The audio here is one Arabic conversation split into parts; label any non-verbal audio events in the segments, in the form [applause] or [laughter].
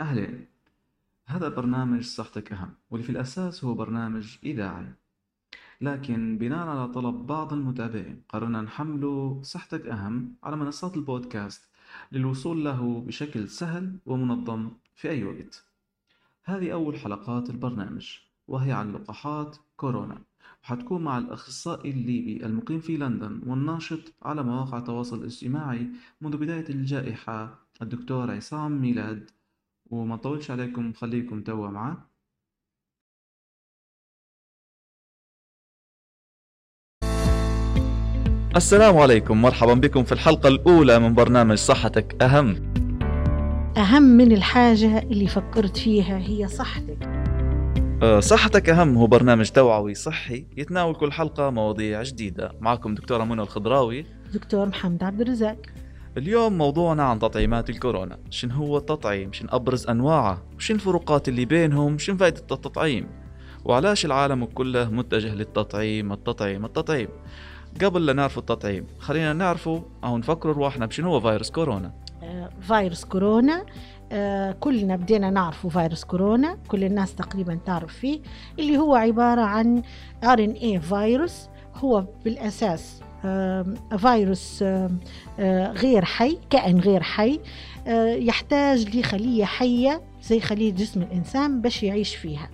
أهلين. هذا برنامج صحتك أهم واللي في الأساس هو برنامج إذاعي. لكن بناء على طلب بعض المتابعين قررنا نحمله صحتك أهم على منصات البودكاست للوصول له بشكل سهل ومنظم في أي وقت. هذه أول حلقات البرنامج وهي عن لقاحات كورونا وحتكون مع الأخصائي الليبي المقيم في لندن والناشط على مواقع التواصل الاجتماعي منذ بداية الجائحة الدكتور عصام ميلاد. وما نطولش عليكم خليكم توا معاه. السلام عليكم مرحبا بكم في الحلقة الأولى من برنامج صحتك أهم. أهم من الحاجة اللي فكرت فيها هي صحتك. أه، صحتك أهم هو برنامج توعوي صحي يتناول كل حلقة مواضيع جديدة. معكم دكتورة منى الخضراوي. دكتور محمد عبد الرزاق. اليوم موضوعنا عن تطعيمات الكورونا. شن هو التطعيم؟ شن أبرز أنواعه؟ وشن الفروقات اللي بينهم؟ شن فائدة التطعيم؟ وعلاش العالم كله متجه للتطعيم؟ التطعيم التطعيم. قبل لا نعرف التطعيم خلينا نعرفه أو نفكر رواحنا بشنو هو فيروس كورونا. آه، فيروس كورونا آه، كلنا بدينا نعرفه فيروس كورونا. كل الناس تقريبا تعرف فيه اللي هو عبارة عن RNA فيروس. هو بالأساس فيروس غير حي كائن غير حي يحتاج لخلية حية زي خلية جسم الإنسان باش يعيش فيها.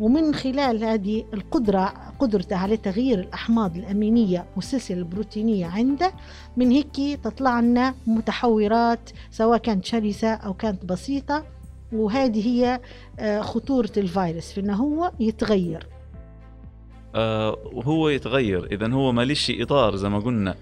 ومن خلال هذه القدرة قدرته على تغيير الأحماض الأمينية والسلسلة البروتينية عنده من هيك تطلع لنا متحورات سواء كانت شرسة أو كانت بسيطة. وهذه هي خطورة الفيروس في أنه هو يتغير. وهو يتغير. اذا هو ماليش إطار زي ما قلنا.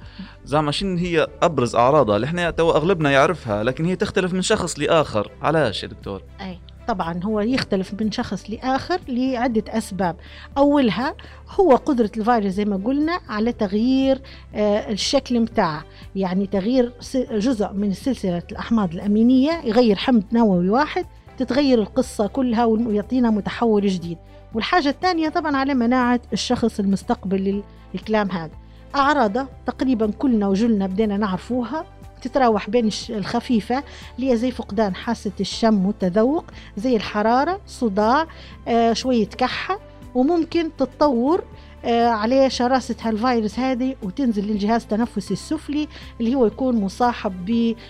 زعما شن هي أبرز أعراضها؟ اللي إحنا تو أغلبنا يعرفها لكن هي تختلف من شخص لآخر. علاش يا دكتور؟ أي طبعا هو يختلف من شخص لآخر لعدة أسباب. أولها هو قدرة الفيروس زي ما قلنا على تغيير آه، الشكل متاعه. يعني تغيير جزء من سلسلة الأحماض الأمينية يغير حمض نووي واحد تتغير القصة كلها ويعطينا متحول جديد. والحاجة الثانية طبعا على مناعة الشخص المستقبل للكلام هذا. أعراضه تقريبا كلنا وجلنا بدينا نعرفوها تتراوح بين الخفيفة اللي هي زي فقدان حاسة الشم والتذوق زي الحرارة صداع آه شوية كحة وممكن تتطور آه عليه شراسة هالفيروس هذه وتنزل للجهاز التنفسي السفلي اللي هو يكون مصاحب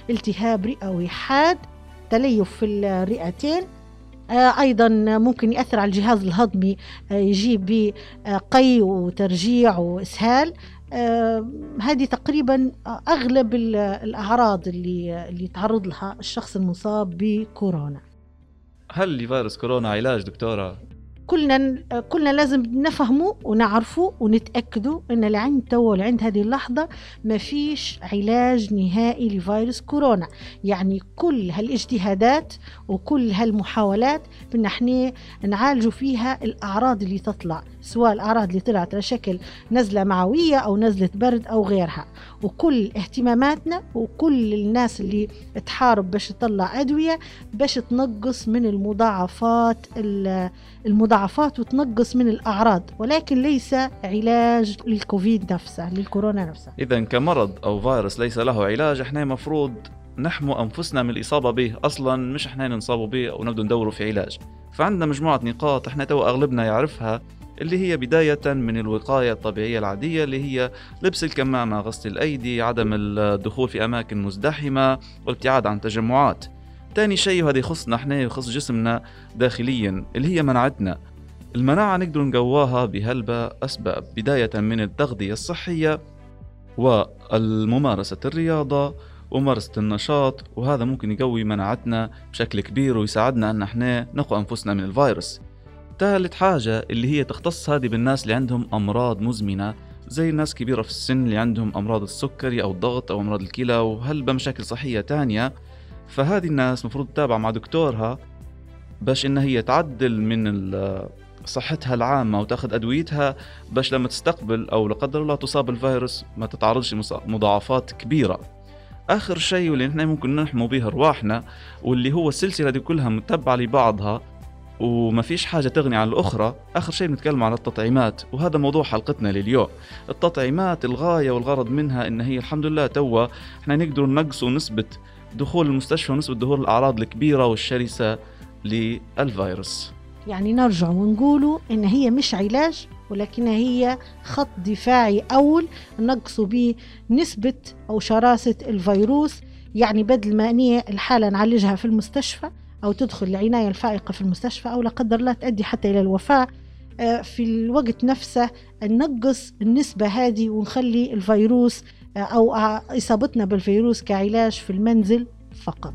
بالتهاب رئوي حاد تليف في الرئتين. أيضا ممكن يأثر على الجهاز الهضمي آه، يجيب بقي وترجيع وإسهال. آه، هذه تقريبا أغلب ال- الأعراض اللي اللي يتعرض لها الشخص المصاب بكورونا. هل لفيروس كورونا علاج دكتورة؟ كلنا كلنا لازم نفهمه ونعرفه ونتأكدوا إن لعند تو لعند هذه اللحظة ما فيش علاج نهائي لفيروس كورونا. يعني كل هالاجتهادات وكل هالمحاولات بان إحنا نعالجوا فيها الأعراض اللي تطلع. سواء الاعراض اللي طلعت على شكل نزلة معوية أو نزلة برد أو غيرها. وكل اهتماماتنا وكل الناس اللي تحارب باش تطلع أدوية باش تنقص من المضاعفات ال- المضاعفات وتنقص من الأعراض. ولكن ليس علاج للكوفيد نفسه للكورونا نفسها اذا كمرض أو فيروس ليس له علاج إحنا مفروض نحمو أنفسنا من الإصابة به. أصلا مش إحنا نصابوا به أو نبدو ندوروا في علاج. فعندنا مجموعة نقاط إحنا تو أغلبنا يعرفها. اللي هي بداية من الوقاية الطبيعية العادية اللي هي لبس الكمامة غسل الأيدي عدم الدخول في أماكن مزدحمة والابتعاد عن التجمعات تاني شيء وهذا يخصنا إحنا يخص جسمنا داخليا اللي هي مناعتنا. المناعة نقدر نقواها بهلبة أسباب بداية من التغذية الصحية والممارسة الرياضة وممارسة النشاط وهذا ممكن يقوي مناعتنا بشكل كبير ويساعدنا أن إحنا نقوى أنفسنا من الفيروس. ثالث حاجة اللي هي تختص هذه بالناس اللي عندهم أمراض مزمنة زي الناس كبيرة في السن اللي عندهم أمراض السكري أو الضغط أو أمراض الكلى وهلبة مشاكل صحية تانية. فهذه الناس مفروض تتابع مع دكتورها باش إن هي تعدل من صحتها العامة وتاخذ أدويتها باش لما تستقبل أو لا قدر الله تصاب بالفيروس ما تتعرضش لمضاعفات كبيرة. آخر شيء واللي نحن ممكن نحمو به أرواحنا واللي هو السلسلة دي كلها متبعة لبعضها وما فيش حاجة تغني عن الأخرى آخر شيء بنتكلم عن التطعيمات وهذا موضوع حلقتنا لليوم. التطعيمات الغاية والغرض منها إن هي الحمد لله توا إحنا نقدر نقصوا نسبة دخول المستشفى ونسبة ظهور الأعراض الكبيرة والشرسة للفيروس. يعني نرجع ونقولوا إن هي مش علاج ولكنها هي خط دفاعي أول نقصوا به نسبة أو شراسة الفيروس يعني بدل ما نية الحالة نعالجها في المستشفى أو تدخل العناية الفائقة في المستشفى أو لا قدر الله تؤدي حتى إلى الوفاة. آه، في الوقت نفسه ننقص النسبة هذه ونخلي الفيروس آه، أو إصابتنا بالفيروس كعلاج في المنزل فقط.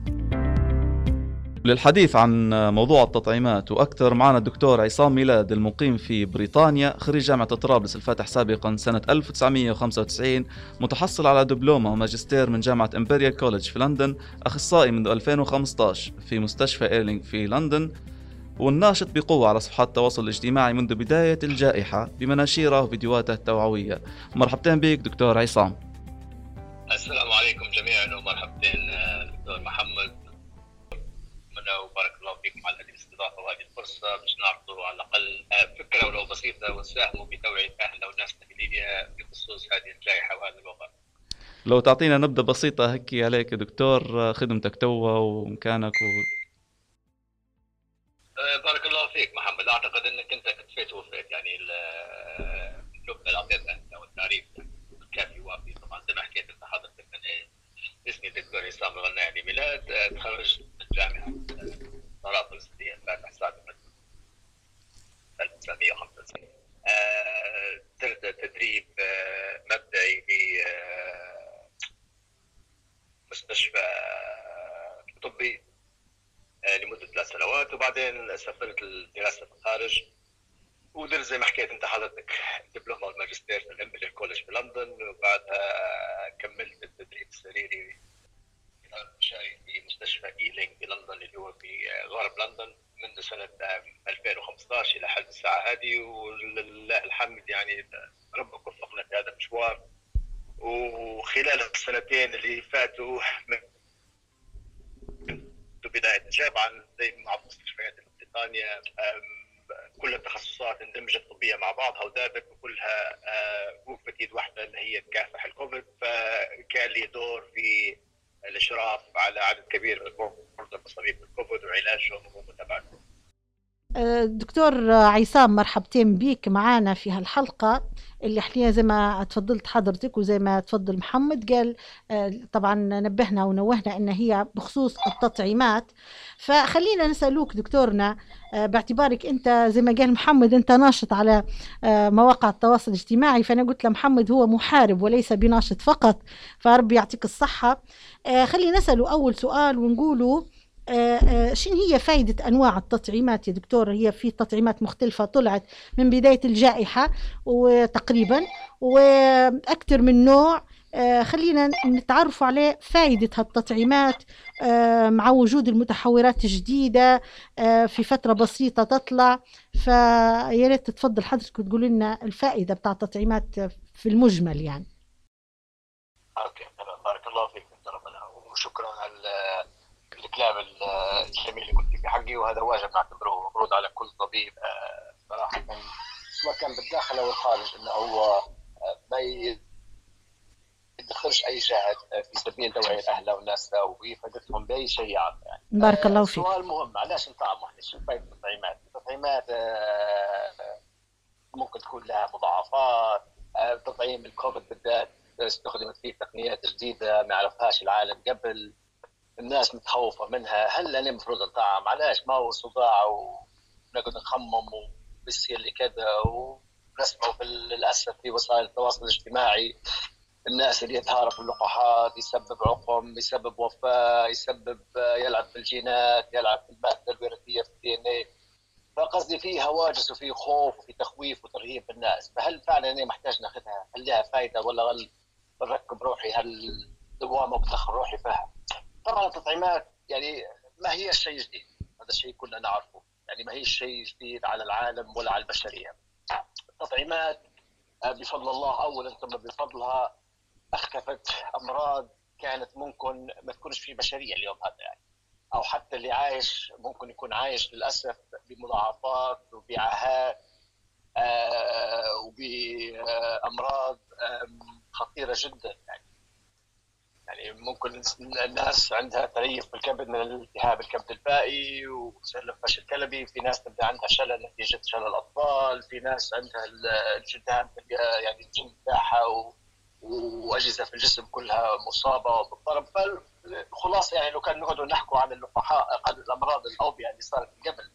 للحديث عن موضوع التطعيمات وأكثر معنا الدكتور عصام ميلاد المقيم في بريطانيا خريج جامعة طرابلس الفاتح سابقا سنة 1995 متحصل على دبلومة وماجستير من جامعة Imperial College في لندن أخصائي منذ 2015 في مستشفى إيلينغ في لندن والناشط بقوة على صفحات التواصل الاجتماعي منذ بداية الجائحة بمناشيره وفيديوهاته التوعوية. مرحبتين بك دكتور عصام. السلام عليكم جميعا ومرحبتين دكتور محمد. وهذه الفرصه باش نعرضوا على الأقل فكرة ولو بسيطة ونساهموا بتوعيه اهلنا والناس في بخصوص هذه الجائحة وهذا الوباء. لو تعطينا نبذة بسيطة هيك عليك دكتور خدمتك توا ومكانك و... بارك الله فيك محمد أعتقد إنك أنت كتفيت وفيت يعني النبذه اللي اعطيتها أنت والتعريف كافي وافي طبعا زي ما حكيت أنت حضرتك اسمي الدكتور عصام الغناني ميلاد أه، تخرجت من جامعه طرابلس اللي هي الفاتح سابقا 1995 درت تدريب أه، مبدئي في مستشفى طبي لمدة ثلاث سنوات وبعدين سافرت الدراسه في الخارج. ودرت زي ما حكيت أنت حضرتك دبلومة والماجستير في ال Imperial College في لندن وبعدها كملت التدريب السريري في مستشفى ايلينج في لندن اللي هو في غرب لندن منذ سنه 2015 إلى حد الساعة هذه ولله الحمد يعني ربك وفقنا في هذا المشوار وخلال السنتين اللي فاتوا من بداية الجامعة زي مع مستشفيات بريطانيا كل التخصصات اندمجت طبية مع بعضها ودابت وكلها آه، وقفت إيد واحدة اللي هي تكافح الكوفيد. فكان لي دور في الاشراف على عدد كبير من المرضى المصابين بالكوفيد وعلاجهم ومتابعتهم. آه، دكتور عصام مرحبتين بيك معنا في هالحلقة. اللي حاليا زي ما تفضلت حضرتك وزي ما تفضل محمد قال آه، طبعا نبهنا ونوهنا إن هي بخصوص التطعيمات. فخلينا نسألوك دكتورنا آه، باعتبارك أنت زي ما قال محمد أنت ناشط على آه، مواقع التواصل الاجتماعي فأنا قلت لمحمد هو محارب وليس بناشط فقط فربي يعطيك الصحة. خلينا نساله أول سؤال ونقوله آه، آه، شنو هي فائدة أنواع التطعيمات يا دكتور هي في تطعيمات مختلفة طلعت من بداية الجائحة وتقريبا وأكثر من نوع. آه، خلينا نتعرف على فائدة هالتطعيمات مع وجود المتحورات الجديدة في فترة بسيطة تطلع. فيا ريت تتفضل حضرتك وتقول لنا الفائدة بتاع التطعيمات في المجمل يعني. أوكي بارك الله فيك وشكرا الكلام الجميل اللي قلت في حقي وهذا واجب نعتبره مفروض على كل طبيب آه، صراحة. سواء كان بالداخل أو الخارج إنه هو آه، ما يدخلش أي جهد آه، في سبيل توعيه أهله والناس ويفادتهم بأي شيء يعني. بارك الله فيك. سؤال مهم علاش نطعموا إحنا شو فائده التطعيمات؟ التطعيمات ممكن تكون لها مضاعفات تطعيم الكوفيد بالذات استخدمت فيه تقنيات جديدة ما عرفهاش العالم قبل. الناس متخوفة منها. هل أنا المفروض نطعم علاش؟ ما هو صداع ونقعد نخمم وبيصير لي كذا ونسمعوا للأسف في وسائل التواصل الاجتماعي الناس اللي يتهارب باللقاحات يسبب عقم يسبب وفاة يسبب يلعب في الجينات يلعب في المادة الوراثيه في الدي إن اي فقصدي في هواجس وفي خوف وفي تخويف وترهيب بالناس فهل فعلا أنا محتاج ناخذها؟ هل لها فائده ولا غل؟ بركب روحي. هل دوامه بدخل روحي؟ فيها طبعا التطعيمات يعني ما هي شيء جديد. هذا الشيء كلنا نعرفه. يعني ما هي شيء جديد على العالم ولا على البشرية. التطعيمات آه، بفضل الله اولا ثم بفضلها أخفت أمراض كانت ممكن ما تكونش في بشرية اليوم هذا يعني. أو حتى اللي عايش ممكن يكون عايش للأسف بمضاعفات وبعاهات آه وبأمراض خطيرة جدا يعني. يعني ممكن الناس عندها تليف بالكبد من الالتهاب الكبد البائي وسلف فشل كلبي في ناس تبدأ عندها شلل نتيجة شلل الأطفال في ناس عندها الجدان يعني الجلد تاعها وأجهزة في الجسم كلها مصابة وبالضرب. فالخلاصه يعني لو كان نقعدوا نحكوا عن اللقاحات عن الأمراض الأوبئة اللي صارت قبل.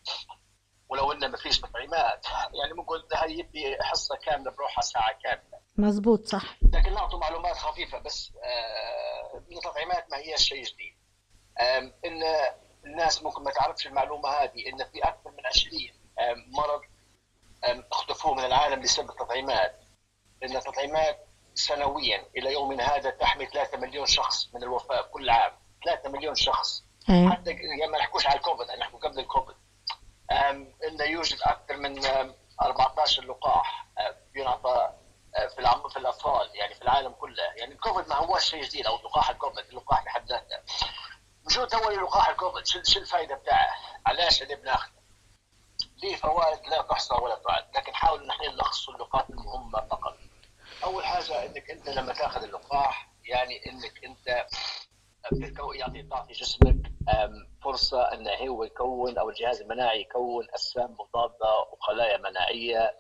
ولو إنه ما فيش تطعيمات يعني ممكن هاي يبدي حصة كاملة بروحها ساعة كاملة. مزبوط صح. لكن نعطوا معلومات خفيفة بس آه التطعيمات ما هي شيء جديد. إن الناس ممكن ما تعرفش المعلومة هذه إن في أكثر من 20 مرض اختفوا من العالم بسبب التطعيمات. لأن التطعيمات سنويا إلى يومنا هذا تحمي 3 مليون شخص من الوفاة كل عام. 3 مليون شخص. أيه. حتى يعني ما نحكوش على الكوفيد نحكوا قبل الكوفيد. انه يوجد أكثر من 14 لقاح ينعطى في العم في الأطفال يعني في العالم كله يعني الكوفيد ما هوش شيء جديد أو لقاح الكوفيد اللقاح بحد ذاته وجود اول لقاح الكوفيد شو شو الفائده بتاعه؟ علاش اللي بناخذه؟ ليه فوائد لا تحصى ولا تعد لكن حاول نحن نلخص النقاط المهمه فقط أول حاجة إنك أنت لما تاخذ اللقاح يعني إنك أنت يعطي تعطي جسمك فرصة انه هو يكون أو الجهاز المناعي يكون اجسام مضادة وخلايا مناعية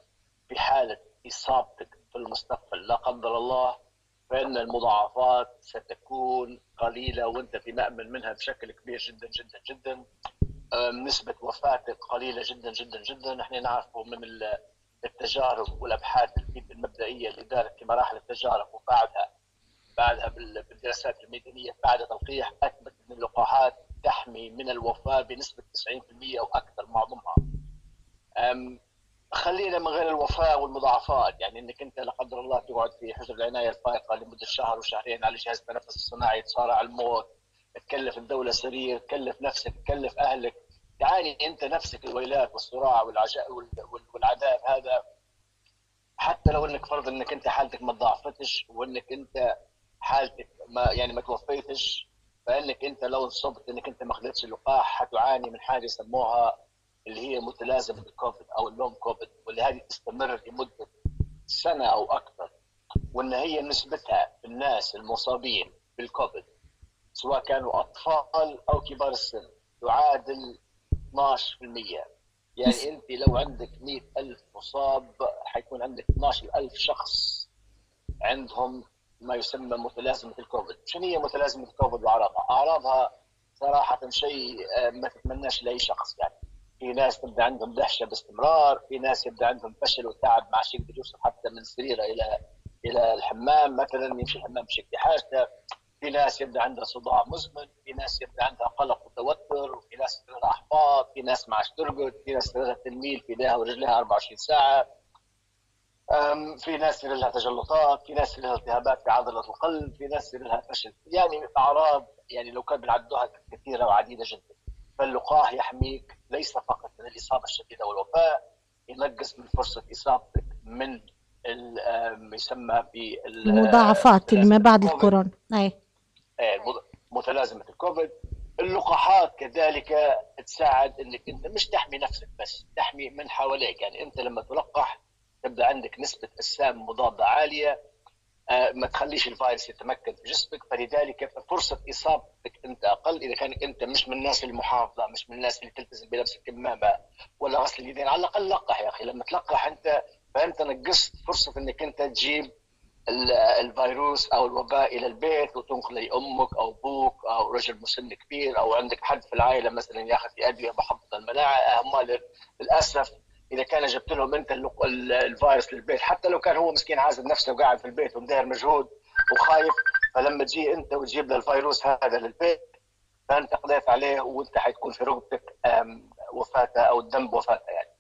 في حاله إصابتك في المستقبل. لا قدر الله فإن المضاعفات ستكون قليلة وأنت في مأمن منها بشكل كبير جدا جدا جدا. نسبة وفاتك قليلة جدا جدا جدا. نحن نعرفه من التجارب والأبحاث المبدئية اللي دارت في مراحل التجارب وبعدها بعدها بالدراسات الميدانية بعد تلقيح اثبت ان اللقاحات تحمي من الوفاة بنسبة 90% أو أكثر معظمها. خلينا من غير الوفاة والمضاعفات. يعني إنك أنت لا قدر الله تقعد في حجر العناية الفائقة لمدة شهر وشهرين على جهاز التنفس الصناعي تصارع الموت تكلف الدولة سرير تكلف نفسك تكلف أهلك. تعاني أنت نفسك الويلات والصراع والعذاب هذا. حتى لو إنك فرض إنك أنت حالتك ما تضاعفتش وإنك أنت حالتك ما يعني ما توفيتش فإنك أنت لو انصبت إنك أنت ما اخذتش اللقاح حتعاني من حاجة يسموها اللي هي متلازمة الكوفيد أو اللونج كوفيد واللي هذه تستمر لمدة سنة أو أكثر وإن هي نسبتها في الناس المصابين بالكوفيد سواء كانوا أطفال أو كبار السن تعادل 12% يعني أنت لو عندك 100000 مصاب حيكون عندك 12000 شخص عندهم ما يسمى متلازمة الكوفيد، شنو هي متلازمة الكوفيد وأعراضها؟ أعراضها صراحة شيء آه، ما تتمناش لأي شخص يعني في ناس تبدأ عندهم دهشة باستمرار، في ناس يبدأ عندهم فشل وتعب ما عادش يقدر يوصل حتى من سريرة إلى إلى الحمام مثلا يمشي الحمام بشكل حاجته، في ناس يبدأ عندها صداع مزمن، في ناس يبدأ عندها قلق وتوتر، وفي ناس عندها احباط، في ناس ما عادش ترقد، في ناس تبدا تميل في ايديها ورجليها 24 ساعة. في ناس يصير لها تجلطات، في ناس يصير لها التهابات في عضلة القلب، في ناس يصير لها فشل، يعني أعراض يعني لو كان بنعدوها كثيرة وعديدة جدا. فاللقاح يحميك ليس فقط من الإصابة الشديدة والوفاه، ينقص من فرصه إصابتك من يسمى بالمضاعفات اللي ما بعد الكورونا. أي. إيه، متلازمة الكوفيد. اللقاحات كذلك تساعد إنك أنت مش تحمي نفسك بس تحمي من حواليك. يعني أنت لما تلقح تبدأ عندك نسبة اجسام مضادة عالية آه، ما تخليش الفيروس يتمكن في جسمك فلذلك فرصة إصابتك أنت أقل إذا كانك أنت مش من الناس المحافظة مش من الناس اللي تلتزم بلبس الكمامة ولا غسل اليدين على الأقل لقح يا أخي لما تلقح أنت فأنت نقصت فرصة إنك أنت تجيب الفيروس أو الوباء إلى البيت وتنقل لأمك أو أبوك أو رجل مسن كبير أو عندك حد في العائلة مثلا ياخذ أدوية محفظه المناعه هم للأسف إذا كان جبت لهم أنت الفيروس للبيت حتى لو كان هو مسكين عازل نفسه وقاعد في البيت ومدير مجهود وخايف فلما تجي أنت وتجيب له الفيروس هذا للبيت فأنت قضيت عليه وأنت حتكون في رقبتك وفاته أو الذنب وفاته يعني.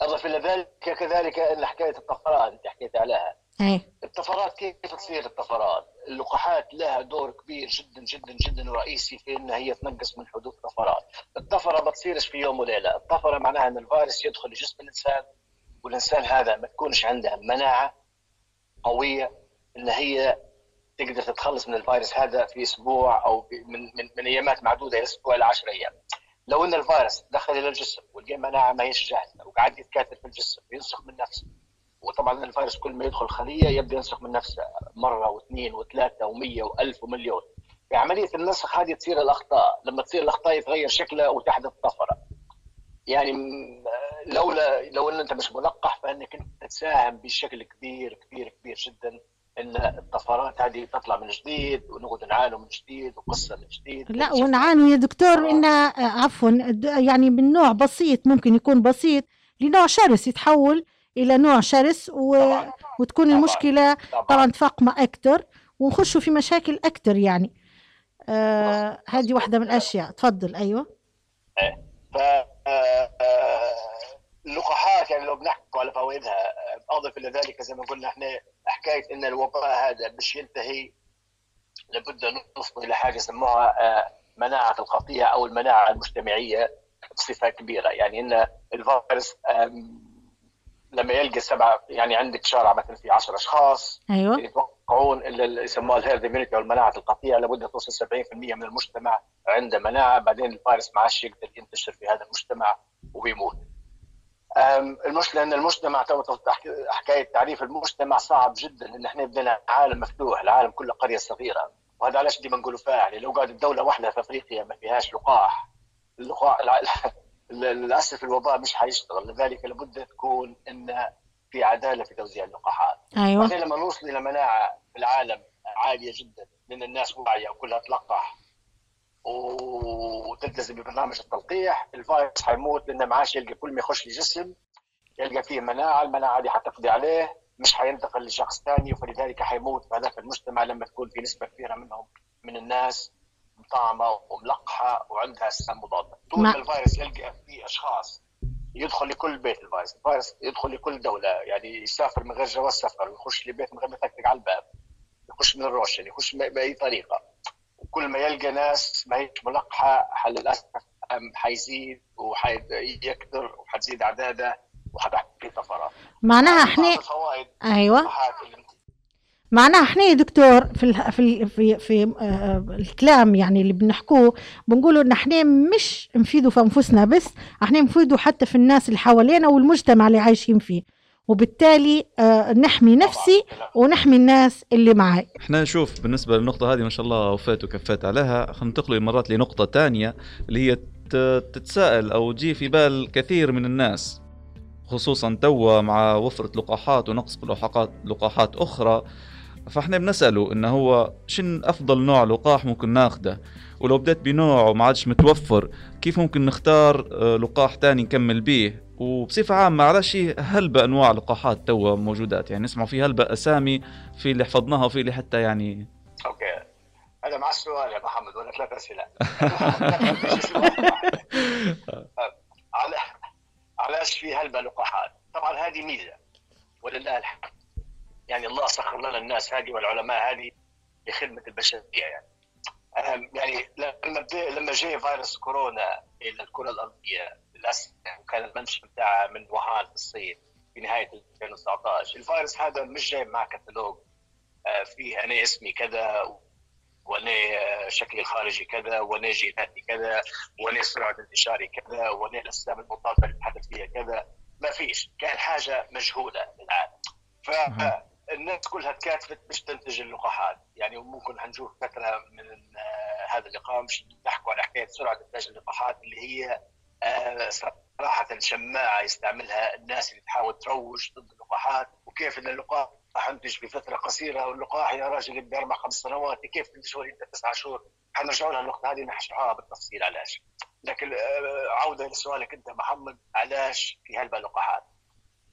أضف إلى ذلك كذلك إن حكاية الطفرات انت حكيت عليها إيه الطفرات كيف تصير الطفرات؟ اللقاحات لها دور كبير جدا جدا جدا رئيسي في إنها هي تنقص من حدوث الطفرات. الطفرة ما تصيرش في يوم وليلة، الطفرة معناها إن الفيروس يدخل لجسم الإنسان والإنسان هذا ما تكونش عنده مناعة قوية إن هي تقدر تتخلص من الفيروس هذا في أسبوع أو من من, من أيامات معدودة إلى أسبوع إلى 10 أيام. لو إن الفيروس دخل إلى الجسم ولقى مناعة ما هيش جاهزه وقاعد يتكاثر في الجسم وينسخ من نفسه وطبعا الفيروس كل ما يدخل خليه يبدأ ينسخ من نفسه مرة واثنين وثلاثة ومية وألف ومليون. في عملية النسخ هذه تصير الأخطاء لما تصير الأخطاء يتغير شكلها وتحدث طفرة. يعني لولا لو ان أنت مش ملقح فإنك أنت تساهم بشكل كبير كبير كبير جدا إن الطفرات هذه تطلع من جديد ونقعد نعانوا من جديد وقصة من جديد. لا ونعانوا يا دكتور انها عفوا يعني من نوع بسيط ممكن يكون بسيط لنوع شرس يتحول إلى نوع شرس و... طبعا. وتكون طبعا. المشكلة طبعا, طبعا تفاقمه أكثر ونخشوا في مشاكل أكثر يعني. آه هذه واحدة من الأشياء. تفضل. أيوه. إيه. ف آه، آه، اللقاحات يعني لو بنحكي على فوائدها اضف إلى ذلك زي ما قلنا إحنا حكاية إن الوباء هذا مش ينتهي لابد أن نوصل إلى حاجة سموها آه، مناعة القطيع أو المناعة المجتمعية بصفة كبيرة. يعني إن الفيروس لما يلقى سبعة يعني عندك شارع مثلا في 10 أشخاص أيوه يتوقعون اللي يسموها ال herd immunity أو المناعة القطيعة لابد توصل 70% من المجتمع عنده مناعة بعدين الفيروس ما عادش يقدر ينتشر في هذا المجتمع وبيموت. المشكلة ان المجتمع تو حكاية تعريف المجتمع صعب جدا إن إحنا بدنا عالم مفتوح العالم كله قرية صغيرة وهذا علاش ديما نقولوا يعني لو قاعد دولة واحدة في أفريقيا ما فيهاش لقاح اللقاح للأسف الوباء مش حيشتغل لذلك لابد تكون إن في عدالة في توزيع اللقاحات. أيوه. لما نوصل إلى مناعة في العالم عالية جدا من الناس واعية وكلها تلقح وتلتزم ببرنامج التلقيح الفيروس حيموت لأنه ما عادش يلقى كل ما يخش الجسم يلقى فيه مناعة المناعة دي حتقضي عليه مش حينتقل لشخص ثاني فلذلك حيموت في هذاك المجتمع لما تكون في نسبة كبيرة منهم من الناس. مطعمة وملقحة وعندها اجسام مضاده طول ما الفيروس يلقى في أشخاص يدخل لكل بيت الفيروس. الفيروس يدخل لكل دولة يعني يسافر من غير جواز سفر ويخش لبيت من غير ما يطقطق على الباب يخش من الروشن يخش باي طريقة. وكل ما يلقى ناس ما هيش ملقحة للأسف حيزيد وحيكثر وحتزيد اعداده وحتجي طفرات معناها إحنا أيوه. معناها إحنا يا دكتور في في في, في آه، الكلام يعني اللي بنحكوه بنقولوا إن إحنا مش نفيدوا في أنفسنا بس إحنا نفيدوا حتى في الناس اللي حوالينا والمجتمع اللي عايشين فيه. وبالتالي آه نحمي نفسي ونحمي الناس اللي معي إحنا نشوف بالنسبة للنقطة هذه ما شاء الله وفيت وكفيت عليها خلينا ننتقل مرات لنقطة ثانية اللي هي تتساءل أو تجي في بال كثير من الناس خصوصا توا مع وفرة لقاحات ونقص لقاحات أخرى. فاحنا بنسأله انه هو شن أفضل نوع لقاح ممكن ناخده؟ ولو بدأت بنوع وما عادش متوفر كيف ممكن نختار آه، لقاح تاني نكمل به وبصفة عامة على شيء هلبة أنواع لقاحات توا موجودات يعني نسمع في هلبة أسامي في اللي حفظناها وفي اللي حتى يعني أوكي. هذا مع السؤال يا محمد ولا ثلاث أسئلة؟ [laughs] على علاش في هلبة لقاحات؟ طبعا هذه ميزة ولله الحمد. يعني الله سخر لنا الناس هذه والعلماء هذه لخدمة البشرية يعني. يعني لما لما جاء فيروس كورونا إلى الكرة الأرضية للأسف وكان المنشأ بتاعها من وهان في الصين في نهاية 2019 الفيروس هذا مش جاي مع كتالوج آه، فيه أنا اسمي كذا وأنا شكلي الخارجي كذا وأنا جيناتي كذا وأنا سرعه انتشاري كذا وأنا الاسباب المضادة اللي تحدث فيها كذا. ما فيش كان حاجة مجهولة للعالم ف الناس كلها تكاتفت باش تنتج اللقاحات. يعني ممكن حنشوف فتره من آه، هذا اللقاء مش نحكوا على حكاية سرعة إنتاج اللقاحات اللي هي آه، صراحة شماعة يستعملها الناس اللي تحاول تروج ضد اللقاحات. وكيف إن اللقاح حنتج في فترة قصيرة واللقاح يا راجل يبدأ أربع خمس سنوات كيف تنتج انت تسعة شهور. حنرجعوا لها النقطه هذه نشرحها بالتفصيل. علاش؟ لكن آه، عودة لسؤالك أنت محمد علاش في هاللقاحات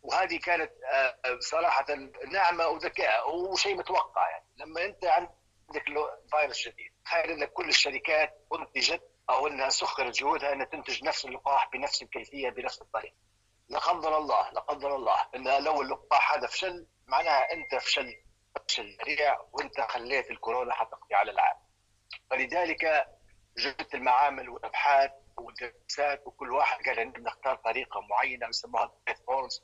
وهذه كانت آه، صراحة نعمة وذكاء وشيء متوقع يعني. لما أنت عندك فيروس جديد تخيل إن كل الشركات أنتجت أو إنها سخرت جهودها إنها تنتج نفس اللقاح بنفس الكيفية بنفس الطريقة. لا قدر الله لا قدر الله إن لو اللقاح هذا فشل معناها أنت فشل فشل ذريع وأنت خليت الكورونا حتقضي على العالم. فلذلك جبت المعامل والأبحاث والدراسات وكل واحد قال نختار طريقة معينة يسموها forms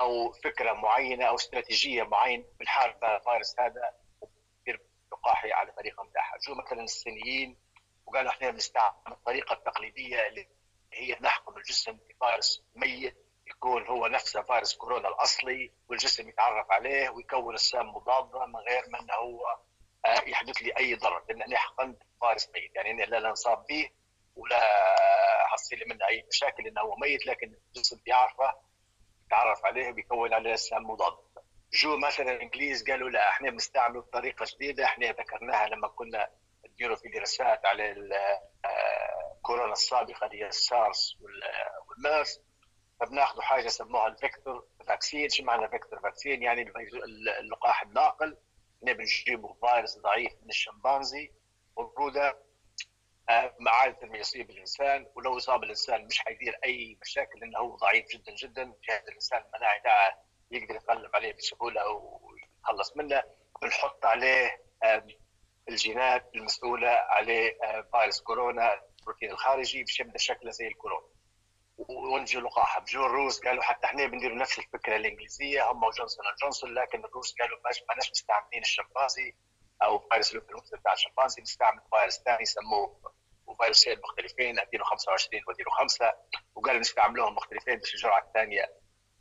أو فكرة معينة أو استراتيجية معينة بنحارب الفيروس هذا لقاحي على طريقه متاعه جو مثلا الصينيين وقالوا إحنا بنستعمل الطريقة التقليدية اللي هي نحقن الجسم بفيروس ميت يكون هو نفسه فيروس كورونا الأصلي والجسم يتعرف عليه ويكون أجسام مضادة من غير ما إنه هو آه، يحدث لي أي ضرر. لأن أنا حقنت فيروس ميت. يعني أنا لا انصاب به ولا حصل لي منه أي مشاكل إنه هو ميت لكن الجسم بيعرفه يتعرف عليه وبيكون عليه أجسام مضاد. جو مثلا الانجليز قالوا لا إحنا بنستعملوا طريقة جديدة إحنا ذكرناها لما كنا نديروا في دراسات على الكورونا السابقة اللي هي السارس والميرس فبناخذوا حاجة سموها ال vector vaccine شو معنى vector vaccine يعني اللقاح الناقل. إحنا بنجيبوا فيروس ضعيف من الشمبانزي. والبروده عادة ما يصيب الانسان ولو اصاب الانسان مش حيدير أي مشاكل لأنه هو ضعيف جدا جدا جهاز الإنسان المناعي تاعه يقدر يتغلب عليه بسهولة ويتخلص منه. بنحط عليه الجينات المسؤولة عليه فيروس كورونا البروتين الخارجي باش يبدأ شكله زي الكورونا. ونجي لقاحة. بجو الروس قالوا حتى إحنا بنديروا نفس الفكرة الإنجليزية هم وجونسون جونسون لكن الروس قالوا ما ناش مستعملين الشمبانزي أو فيروس الانفلونزا بتاع الشمبانزي نستعمل فيروس ثاني يسموه وفيروسين مختلفين أديله 25 وأديله 5 وقالوا نستعملوهم مختلفين باش الجرعة الثانية.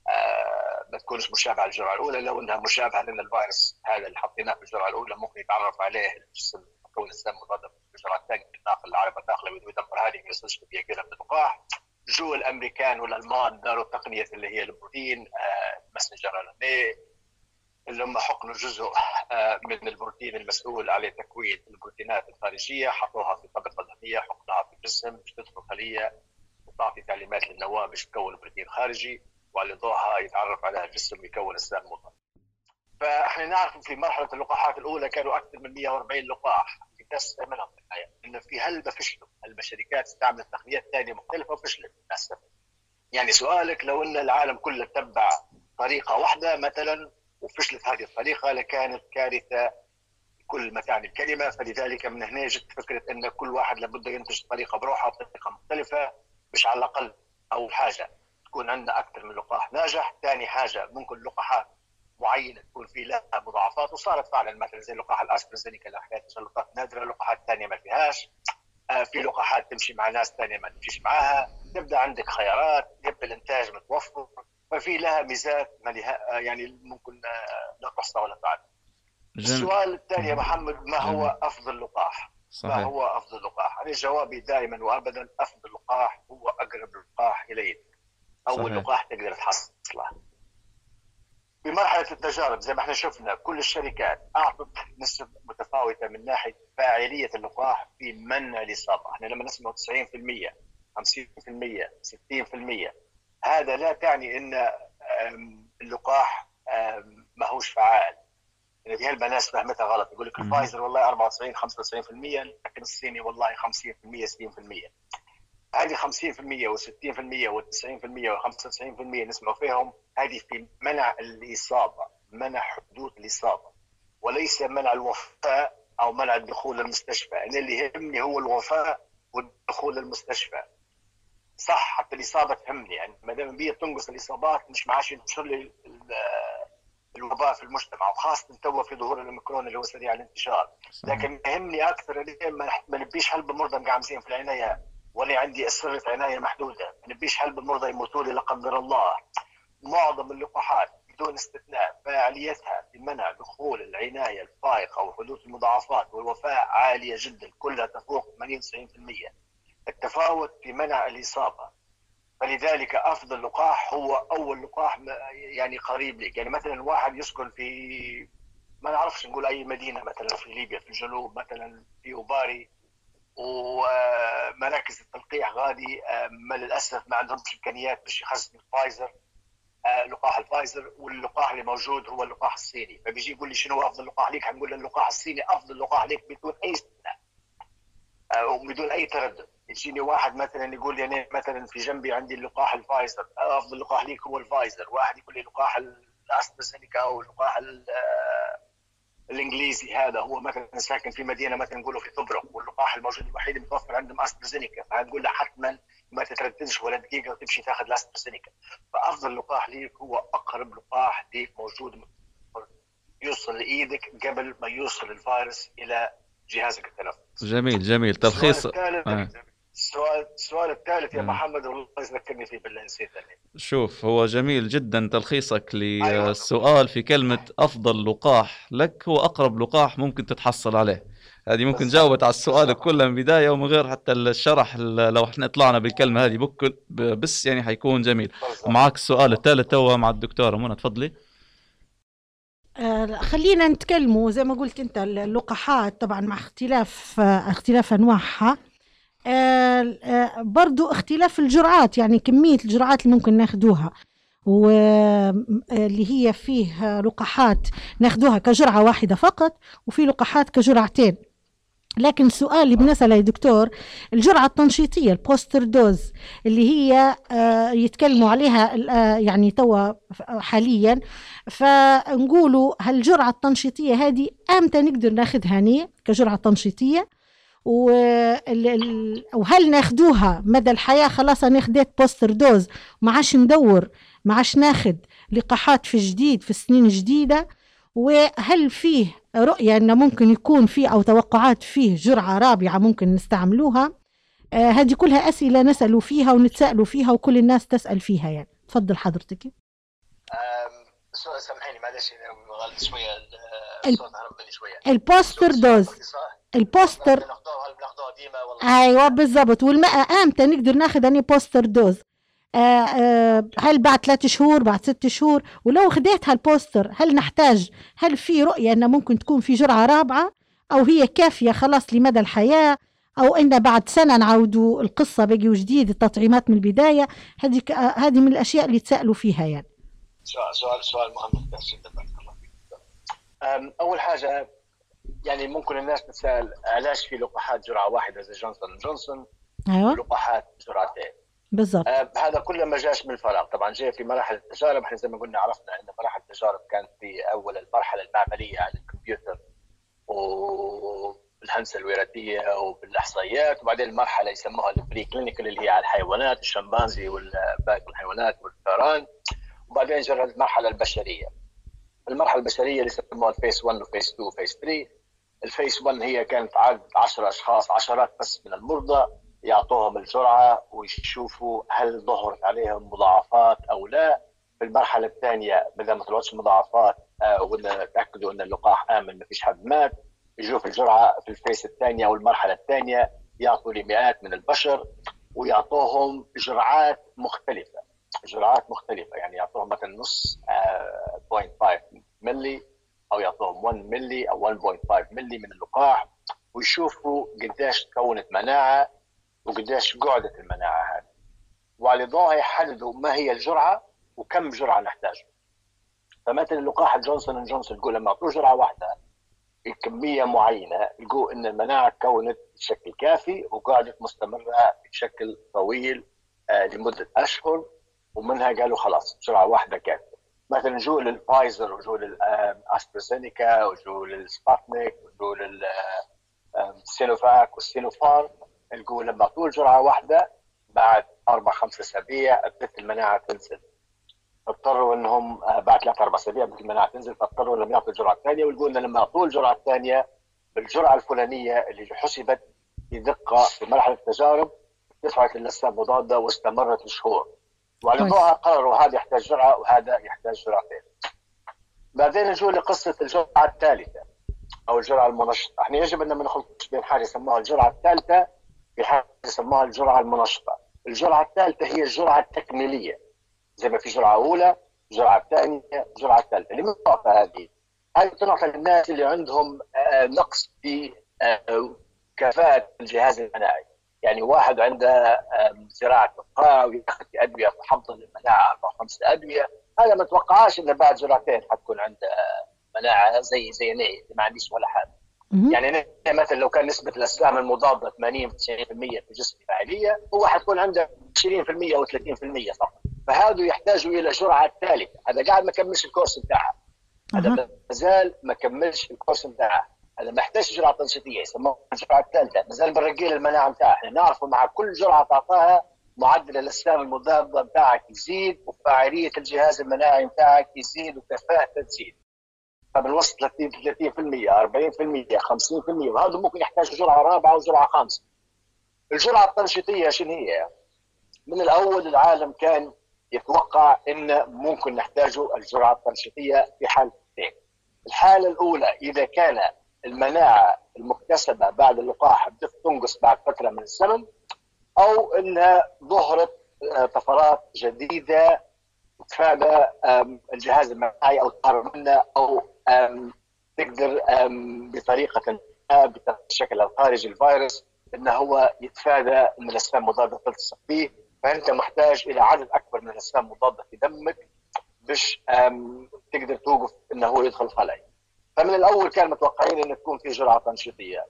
آه ما تكونش مشابهة للجرعة الأولى لو إنها مشابهة لأن الفيروس هذا اللي حطيناه في الجرعة الأولى ممكن يتعرف عليه الجسم مكون الجسم مضاد في الجرعة الثانية داخل العربة الداخلة ويدمر هذه ما بيقلها من اللقاح جوا الأمريكان والألمان داروا تقنية اللي هي البروتين آه messenger اللي هم حقنوا جزء آه من البروتين المسؤول على تكوين البروتينات الخارجية حطوها في طبقة دهنيه حقنها في الجسم باش تدخل خلية وتعطي تعليمات للنواه باش تكون بروتين خارجي وعلى ضوءها يتعرف على الجسم ويكون السام مضاد. فإحنا نعرف في مرحلة اللقاحات الأولى كانوا أكثر من 140 لقاح منهم في الحياة إنه في هلبة فشلوا هلبة شركات استعملت تقنيات ثانية مختلفة وفشلت للأسف يعني سؤالك لو إن العالم كله تبع طريقة واحدة مثلا وفشلت هذه الطريقة لكانت كارثة كل ما تعني الكلمة فلذلك من هنا جت فكرة أن كل واحد لابد ينتج طريقه بروحها بطريقة مختلفة مش على الأقل اول حاجة. تكون عندنا أكثر من لقاح ناجح، ثاني حاجة ممكن لقاحات معينة تكون في لها مضاعفات وصارت فعلا مثلا زي لقاح الاسبرزينيكا اللي حكيت تسلطات نادرة لقاحات ثانية ما فيهاش. آه، في لقاحات تمشي مع ناس ثانية ما تمشيش معاها. تبدأ عندك خيارات يبقى الإنتاج متوفر. ففي لها ميزات ما لها آه، يعني ممكن آه، لا تحصى ولا تعد السؤال الثاني يا محمد ما هو أفضل لقاح؟ صحيح. ما هو أفضل لقاح؟ أنا جوابي دائما وابدا أفضل لقاح هو أقرب لقاح اليك أول صحيح. لقاح تقدر تحصله بمرحلة التجارب زي ما إحنا شفنا كل الشركات أعطت نسب متفاوتة من ناحية فاعلية اللقاح في منع الاصابه، إحنا لما نسمع 90% 50% 60% هذا لا تعني إن اللقاح ماهوش فعال. يعني في هلبة ناس فهمتها غلط. يقول لك الفايزر والله 94 95% لكن الصيني والله 50% 60% هذه 50% و60% و90% و95% نسمع فيهم. هذه في منع الإصابة منع حدوث الإصابة وليس منع الوفاة أو منع الدخول للمستشفى. أنا اللي يهمني هو الوفاة والدخول للمستشفى. صح حتى الإصابة تهمني يعني ما دام بي تنقص الإصابات مش معاش ينتشر لي الوباء في المجتمع. وخاصة تو في ظهور الأوميكرون اللي هو سريع الانتشار. لكن يهمني أكثر ما نبيش حل بمرضى مقعمزين في العناية ولا عندي أسرة عناية محدودة. ما نبيش حل بالمرضى يموتوا لي لا قدر الله. معظم اللقاحات بدون استثناء فعاليتها في منع دخول العناية الفائقة وحدوث المضاعفات والوفاة عالية جدا كلها تفوق 80 90% التفاوت في منع الإصابة. فلذلك أفضل لقاح هو أول لقاح يعني قريب لك يعني مثلا واحد يسكن في ما نعرفش نقول أي مدينة مثلا في ليبيا في الجنوب مثلا في أوباري. ومراكز التلقيح غادي. ما للأسف ما عندهمش إمكانيات باش يخزنوا الفايزر آه، لقاح الفايزر. واللقاح اللي موجود هو اللقاح الصيني. فبيجي يقول لي شنو أفضل لقاح ليك؟ حنقول له اللقاح الصيني أفضل لقاح ليك بدون أي استثناء آه، وبدون أي تردد. يجيني واحد مثلا يقول لي أنا مثلا في جنبي عندي اللقاح الفايزر أفضل لقاح ليك هو الفايزر واحد يقول لي لقاح الأسترازينيكا أو اللقاح الإنجليزي هذا هو مثلا ساكن في مدينة مثلا نقوله في طبرق واللقاح الموجود الوحيد المتوفر عندهم أسترازينيكا فهتقول له حتما ما تترددش ولا دقيقة وتمشي تاخذ الأسترازينيكا. فأفضل لقاح ليك هو أقرب لقاح ليك موجود يوصل لإيدك قبل ما يوصل الفيروس إلى جهازك التنفس جميل جميل. تلخيص آه. السؤال السؤال الثالث يا مم. محمد والله ذكرني فيه بالله نسيت. شوف هو جميل جدا تلخيصك أيوة. للسؤال في كلمة أفضل لقاح لك هو أقرب لقاح ممكن تتحصل عليه هذه ممكن. جاوبت على السؤال كله من بداية ومن غير حتى الشرح ال- لو إحنا طلعنا بالكلمة هذه بكل بس يعني حيكون جميل. معك السؤال الثالث توا مع الدكتورة منى تفضلي آه، خلينا نتكلموا زي ما قلت أنت اللقاحات طبعا مع اختلاف اختلاف أنواعها برضو اختلاف الجرعات يعني كمية الجرعات اللي ممكن ناخدوها واللي هي فيه لقاحات ناخدوها كجرعة واحدة فقط وفي لقاحات كجرعتين. لكن السؤال اللي بنسأله يا دكتور الجرعة التنشيطية ال booster dose اللي هي آه، يتكلموا عليها آه، يعني توا حاليا فنقولوا هالجرعة التنشيطية هذه أمتى نقدر ناخذها هني كجرعة تنشيطية؟ وهل ناخدوها؟ مدى الحياة؟ خلاص أنا خديت booster dose. ما عادش ندور ما عادش ناخد لقاحات في جديد في السنين الجديدة وهل فيه رؤية أنه ممكن يكون فيه أو توقعات فيه جرعة رابعة ممكن نستعملوها؟ آه هذه كلها أسئلة نسألوا فيها ونتسألوا فيها وكل الناس تسأل فيها يعني. تفضل حضرتك. سامحيني معلش غلط شوية. ال- ال- الصوت شوية. ال booster dose. ال booster. أيوه بالضبط. والماء إمتى نقدر ناخذ أني booster dose. آه آه هل بعد ثلاث شهور بعد ست شهور؟ ولو خديت هال booster هل نحتاج؟ هل في رؤية أنه ممكن تكون في جرعة رابعة؟ أو هي كافية خلاص لمدى الحياة؟ أو إن بعد سنة نعودوا القصة من جديد التطعيمات من البداية؟ هذه آه، هذه من الأشياء اللي تسألوا فيها يعني. سؤال سؤال سؤال مهم. جدا بارك الله يعني ممكن الناس تتساءل علاش في لقاحات جرعة واحدة زي جونسون جونسون أيوة. ولقاحات جرعتين بالضبط. أم، هذا كله ما جاش من الفراغ. طبعا جاي في مراحل التجارب. إحنا زي ما قلنا عرفنا إن مراحل التجارب كانت في أول المرحلة المعملية على الكمبيوتر وبالهندسه الوراثية وبالأحصائيات. وبعدين المرحلة يسموها ال pre-clinical اللي هي على الحيوانات الشمبانزي وباقي الحيوانات والفئران وبعدين جرى المرحلة البشرية. المرحلة البشرية اللي يسموها الفيس 1 وفيس 2 وفيس 3 الفيس 1 هي كانت عدد 10 أشخاص عشرات بس من المرضى يعطوهم الجرعة ويشوفوا هل ظهرت عليهم مضاعفات أو لا. في المرحلة الثانية بدل ما طلعتش مضاعفات آه، وقلنا تاكدوا إن اللقاح آمن ما فيش حد مات. يجوا في الجرعة في ال phase الثانية أو المرحله الثانية يعطوا لمئات من البشر ويعطوهم جرعات مختلفة. جرعات مختلفة. يعني يعطوهم مثلا نص آه، 0.5 ملي أو يعطوهم 1 ملي أو 1.5 ملي من اللقاح ويشوفوا قديش تكونت مناعة وقديش قعدت المناعة هذه. وعلى ضوءها يحددوا ما هي الجرعة وكم جرعة نحتاجها. فمثلا اللقاح جونسون and جونسون يقول لما أعطوه جرعة واحدة بكميه معينة يقول إن المناعة تكونت بشكل كافي وقعدت مستمرة بشكل طويل آه، لمدة أشهر ومنها قالوا خلاص جرعه واحدة كافيه مثلا جوا للفايزر وجوا للاسترازينيكا وجوا للسباتنيك وجوا للسينوفاك والسينوفارم يقول لما عطوه جرعة واحدة بعد أربع خمس أسابيع بدأت المناعة تنزل. اضطروا إنهم آه، بعد ثلاث أربع أسابيع بدأت المناعة تنزل فاضطروا إنهم يعطوا الجرعة الثانية ويقول إن لما يعطوا الجرعه الثانية بالجرعة الفلانية اللي حسبت بدقة في مرحلة التجارب ارتفعت اللثه المضاده واستمرت لشهور. ضوءها قرروا هذا يحتاج جرعة وهذا يحتاج جرعتين بعدين نجوا لقصة الجرعة الثالثة أو الجرعة المنشطة. إحنا يجب أن ما نخلطش بين حاجة يسموها الجرعة الثالثة بحاجة يسموها الجرعة المنشطة. الجرعة الثالثة هي الجرعة التكميلية. زي ما في جرعة أولى جرعة ثانية جرعة ثالثة. لمن تعطى هذه؟ هذه تنعطى للناس اللي عندهم آه، نقص في آه، كفاءة الجهاز المناعي يعني واحد عنده زراعة نقاع وياخذ أدوية تحضر المناعة أربع خمس أدوية. هذا ما توقعاش انه بعد جرعتين حتكون عنده مناعة زي زي أنا اللي ما عنديش ولا حاجة. يعني مثلا لو كان نسبة الأسلام المضادة 80 90% في جسمي فعاليه هو حتكون عنده 20% أو 30% فقط. فهذا يحتاجوا إلى جرعه ثالثة. هذا قاعد ما كملش الكورس بتاعه. هذا أها. ما زال ما كملش الكورس بتاعه. هذا ما يحتاج جرعة تنشيطية يسموها الجرعه الثالثه ما زال بنرقي المناعه بتاعه إحنا نعرفه مع كل جرعة تعطاها معدل الاسلام المضادة بتاعك يزيد وفاعلية الجهاز المناعي بتاعك يزيد وكفاءته تزيد. فبنوصل 30 30% 40% 50% وهذا ممكن يحتاج جرعة رابعة وجرعة خامسة. الجرعة التنشيطية شنو هي؟ من الأول العالم كان يتوقع إن ممكن نحتاجوا الجرعة التنشيطية في حالتين. الحالة الأولى إذا كان المناعة المكتسبة بعد اللقاح تنقص بعد فترة من الزمن أو إنها ظهرت آه، طفرات جديدة تفادى الجهاز المناعي أو تهرب منه أو تقدر بطريقة بشكل الخارجي الفيروس إنه هو يتفادى ان الأسنان المضادة تلتصق به فأنت محتاج إلى عدد أكبر من الأسنان المضادة في دمك باش تقدر توقف إنه هو يدخل خلايا. فمن الأول كان متوقعين أن تكون في جرعة تنشيطيه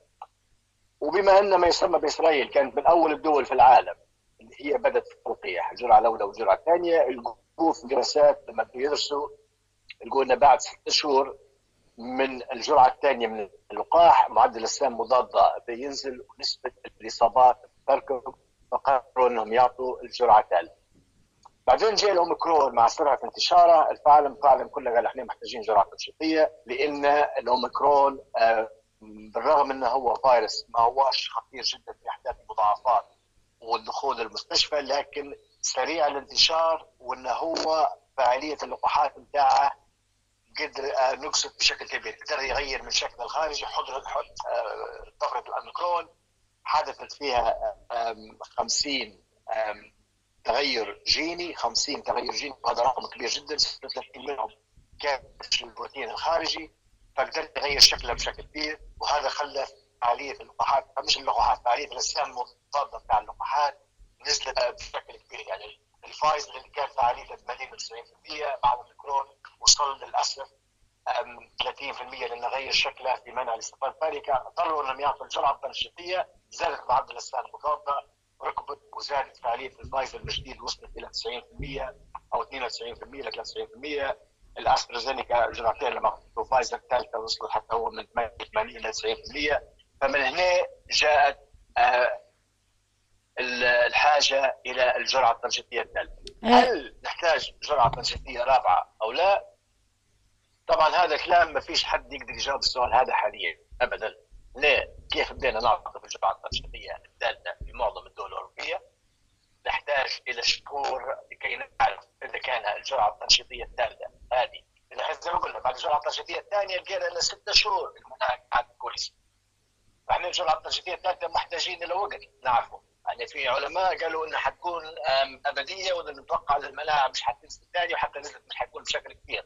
وبما أن ما يسمى بإسرائيل كانت من أول الدول في العالم اللي هي بدأت في التلقيح الجرعه الاولى والجرعه الثانية يلقوا في دراسات لما يدرسوا يقولوا إن بعد ست شهور من الجرعة الثانية من اللقاح معدل السام مضاده بينزل ونسبة الإصابات تركب فقرروا إنهم يعطوا الجرعة الثالثة. بعدين جاء الأوميكرون مع سرعة انتشاره. العالم العالم كله قال إحنا محتاجين جرعة تنشيطيه لأن الأوميكرون آه، بالرغم إنه هو فيروس ما هوش خطير جدا في أحداث المضاعفات والدخول المستشفى لكن سريع الانتشار وإنه هو فعالية اللقاحات بتاعه قدر آه، نقصت بشكل كبير. قدر يغير من شكل الخارجي حضر طفره آه، الأوميكرون حدثت فيها 50 تغير جيني 50 تغير جيني وهذا رقم كبير جدا 36 منهم كان البروتين الخارجي فقدر يغير شكله بشكل كبير وهذا خلى فعاليه اللقاحات مش اللقاحات فعاليه الأجسام المضاده بتاع اللقاحات نزلت بشكل كبير. يعني الفايزر اللي كان فعاليته 80 90% بعد الاوميكرون وصل للأسف 30% لأنه غير شكله في منطقة الاستقبال فذلك أضطروا أنهم يعطوا الجرعه التنشيطيه زادت معدل الأجسام المضادة ركبت وزادت فعالية الفايزر الجديد وصلت إلى 90% أو 92% ل 93% الأسترازينيكا الجرعتين لما فايزر الثالثه وصلت حتى هو من 80 إلى 90% فمن هنا جاءت آه، الحاجة إلى الجرعة التنشيطية الثالثة. إيه. هل نحتاج جرعة تنشيطية رابعة أو لا؟ طبعا هذا كلام ما فيش حد يقدر يجاوب السؤال هذا حاليا ابدا. ليه؟ كيف بدينا نعطي الجرعه التنشيطيه الثالثه في معظم الدول الأوروبية؟ نحتاج إلى شهور لكي نعرف إذا كان الجرعه التنشيطيه الثالثه هذه اذا زي ما قلنا بعد الجرعه التنشيطيه الثانية لقينا لنا ست شهور المناعه كانت كويسة. فاحنا الجرعه التنشيطيه الثالثه محتاجين إلى وقت نعرفه يعني في علماء قالوا إنها حتكون أبدية وان نتوقع المناعه مش حتنزل ثاني وحتى نزلت مش حتكون بشكل كبير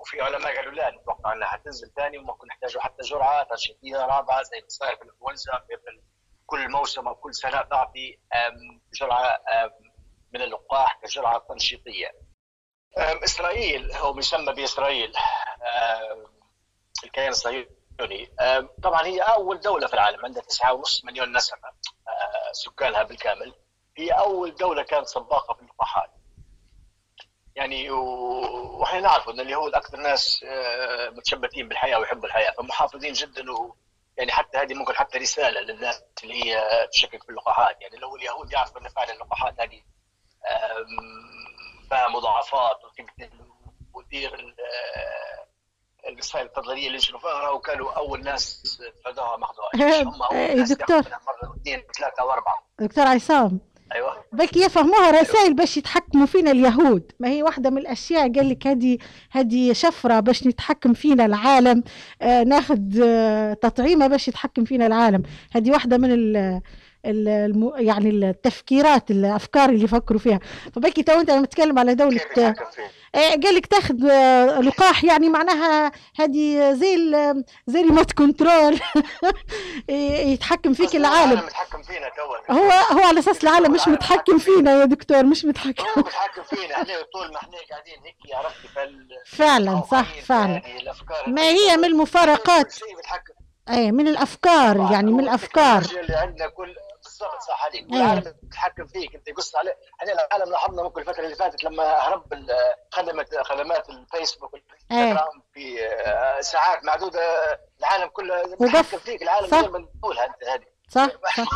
وفي علماء قالوا لا نتوقع إنها حتنزل ثاني وممكن نحتاجوا حتى جرعة تنشيطيه رابعة زي ما صاير في الانفلونزا كل موسم أو كل سنة تعطي جرعة من اللقاح كجرعة تنشيطية. إسرائيل هو يسمى بإسرائيل الكيان الصهيوني. طبعا هي أول دولة في العالم عندها 9.5 مليون نسمة آه، سكانها بالكامل. هي أول دولة كانت سباقه في اللقاحات. يعني وإحنا نعرف إن اليهود أكثر ناس آه، متشبثين بالحياة ويحبوا الحياة فمحافظين جدا و يعني حتى هذه ممكن حتى رسالة للناس اللي هي تشكك في اللقاحات يعني لو اليهود يعرفوا إن فعلا اللقاحات هذه فيها مضاعفات وتدير الوسائل التضليلية اللي شنوها وكانوا أول ناس فدوها ما [laughs] هم أول إيه، ناس دكتور. مرة اثنين ثلاثة وأربعة. دكتور عصام. أيوه. بك يفهموها رسائل باش يتحكموا فينا اليهود. ما هي واحدة من الأشياء قال لك هذه هذه شفرة باش نتحكم فينا العالم. آه ناخذ آه تطعيمة باش يتحكم فينا العالم. هذه واحدة من الم... يعني التفكيرات الأفكار اللي يفكروا فيها. فبكي تو أنت لما تتكلم على دولة إيه، قال لك تاخذ آه، لقاح يعني معناها هذه زي زي ريموت كنترول. [laughs] يتحكم فيك العالم. متحكم فينا تو. هو هو على أساس العالم مش متحكم فينا يا دكتور مش متحكم. هو متحكم فينا. إحنا طول ما إحنا قاعدين هيك عرفتي فال فعلا صح فعلا. ما هي من المفارقات. اي من الأفكار يعني من الأفكار. اللي عندنا كل بالضبط صح عليك والعالم يتحكم فيك أنت يقص عليه إحنا العالم لاحظنا ممكن الفترة اللي فاتت لما هرب خدمت خدمات الفيسبوك والإنستغرام في آه، ساعات معدودة العالم كله يتحكم فيك العالم غير ما تقولها انت هذه. [laughs] صح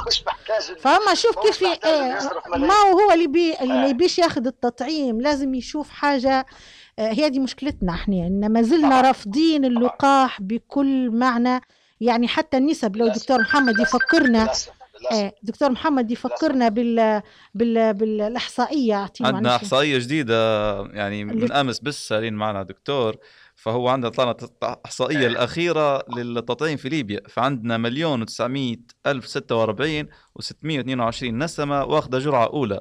مش محتاج فما شوف كيف إيه ما هو اللي بي اللي ما يبيش ياخذ التطعيم لازم يشوف حاجة آه، هي دي مشكلتنا إحنا إن ما زلنا رافضين اللقاح بكل معنى يعني حتى النسب لو دكتور محمد يفكرنا إيه دكتور محمد يفكرنا بال بال بالأحصائية اعطينا عندنا. أحصائية جديدة يعني من أمس بس سالين معنا دكتور فهو عندنا طلعت الاحصائيه إيه. الأخيرة للتطعيم في ليبيا فعندنا مليون و900 ألف 46 و622 نسمة واخذه جرعة أولى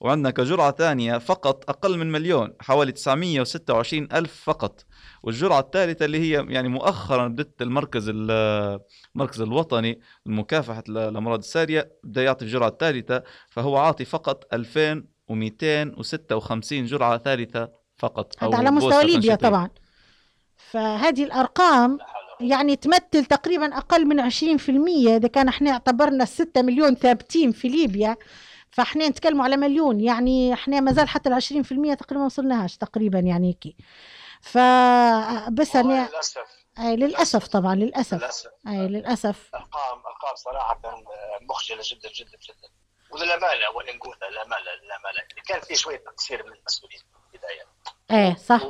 وعندنا كجرعة ثانية فقط أقل من مليون حوالي 926 ألف فقط. والجرعة الثالثة اللي هي يعني مؤخرا بدت المركز ال- المركز الوطني لمكافحه الامراض السارية بدأ يعطي الجرعه الثالثة فهو عاطي فقط 2256 جرعة ثالثة فقط هذا على مستوى ليبيا. طبعا. فهذه ولا يعني تمثل تقريبا أقل من 20% إذا كان إحنا اعتبرنا الستة مليون ثابتين في ليبيا. فاحنا نتكلموا على مليون يعني إحنا ما زال حتى ال 20% تقريبا ما وصلناش تقريبا يعني هيك فبس قوة. أنا للأسف. أي للأسف طبعا للأسف. للأسف. أي للأسف. ارقام ارقام صراحة مخجلة جدا جدا جدا. وللامانه وأنا نقولها للامانه للامانه كان في شوية تقصير من المسؤولين في البداية. إيه صح.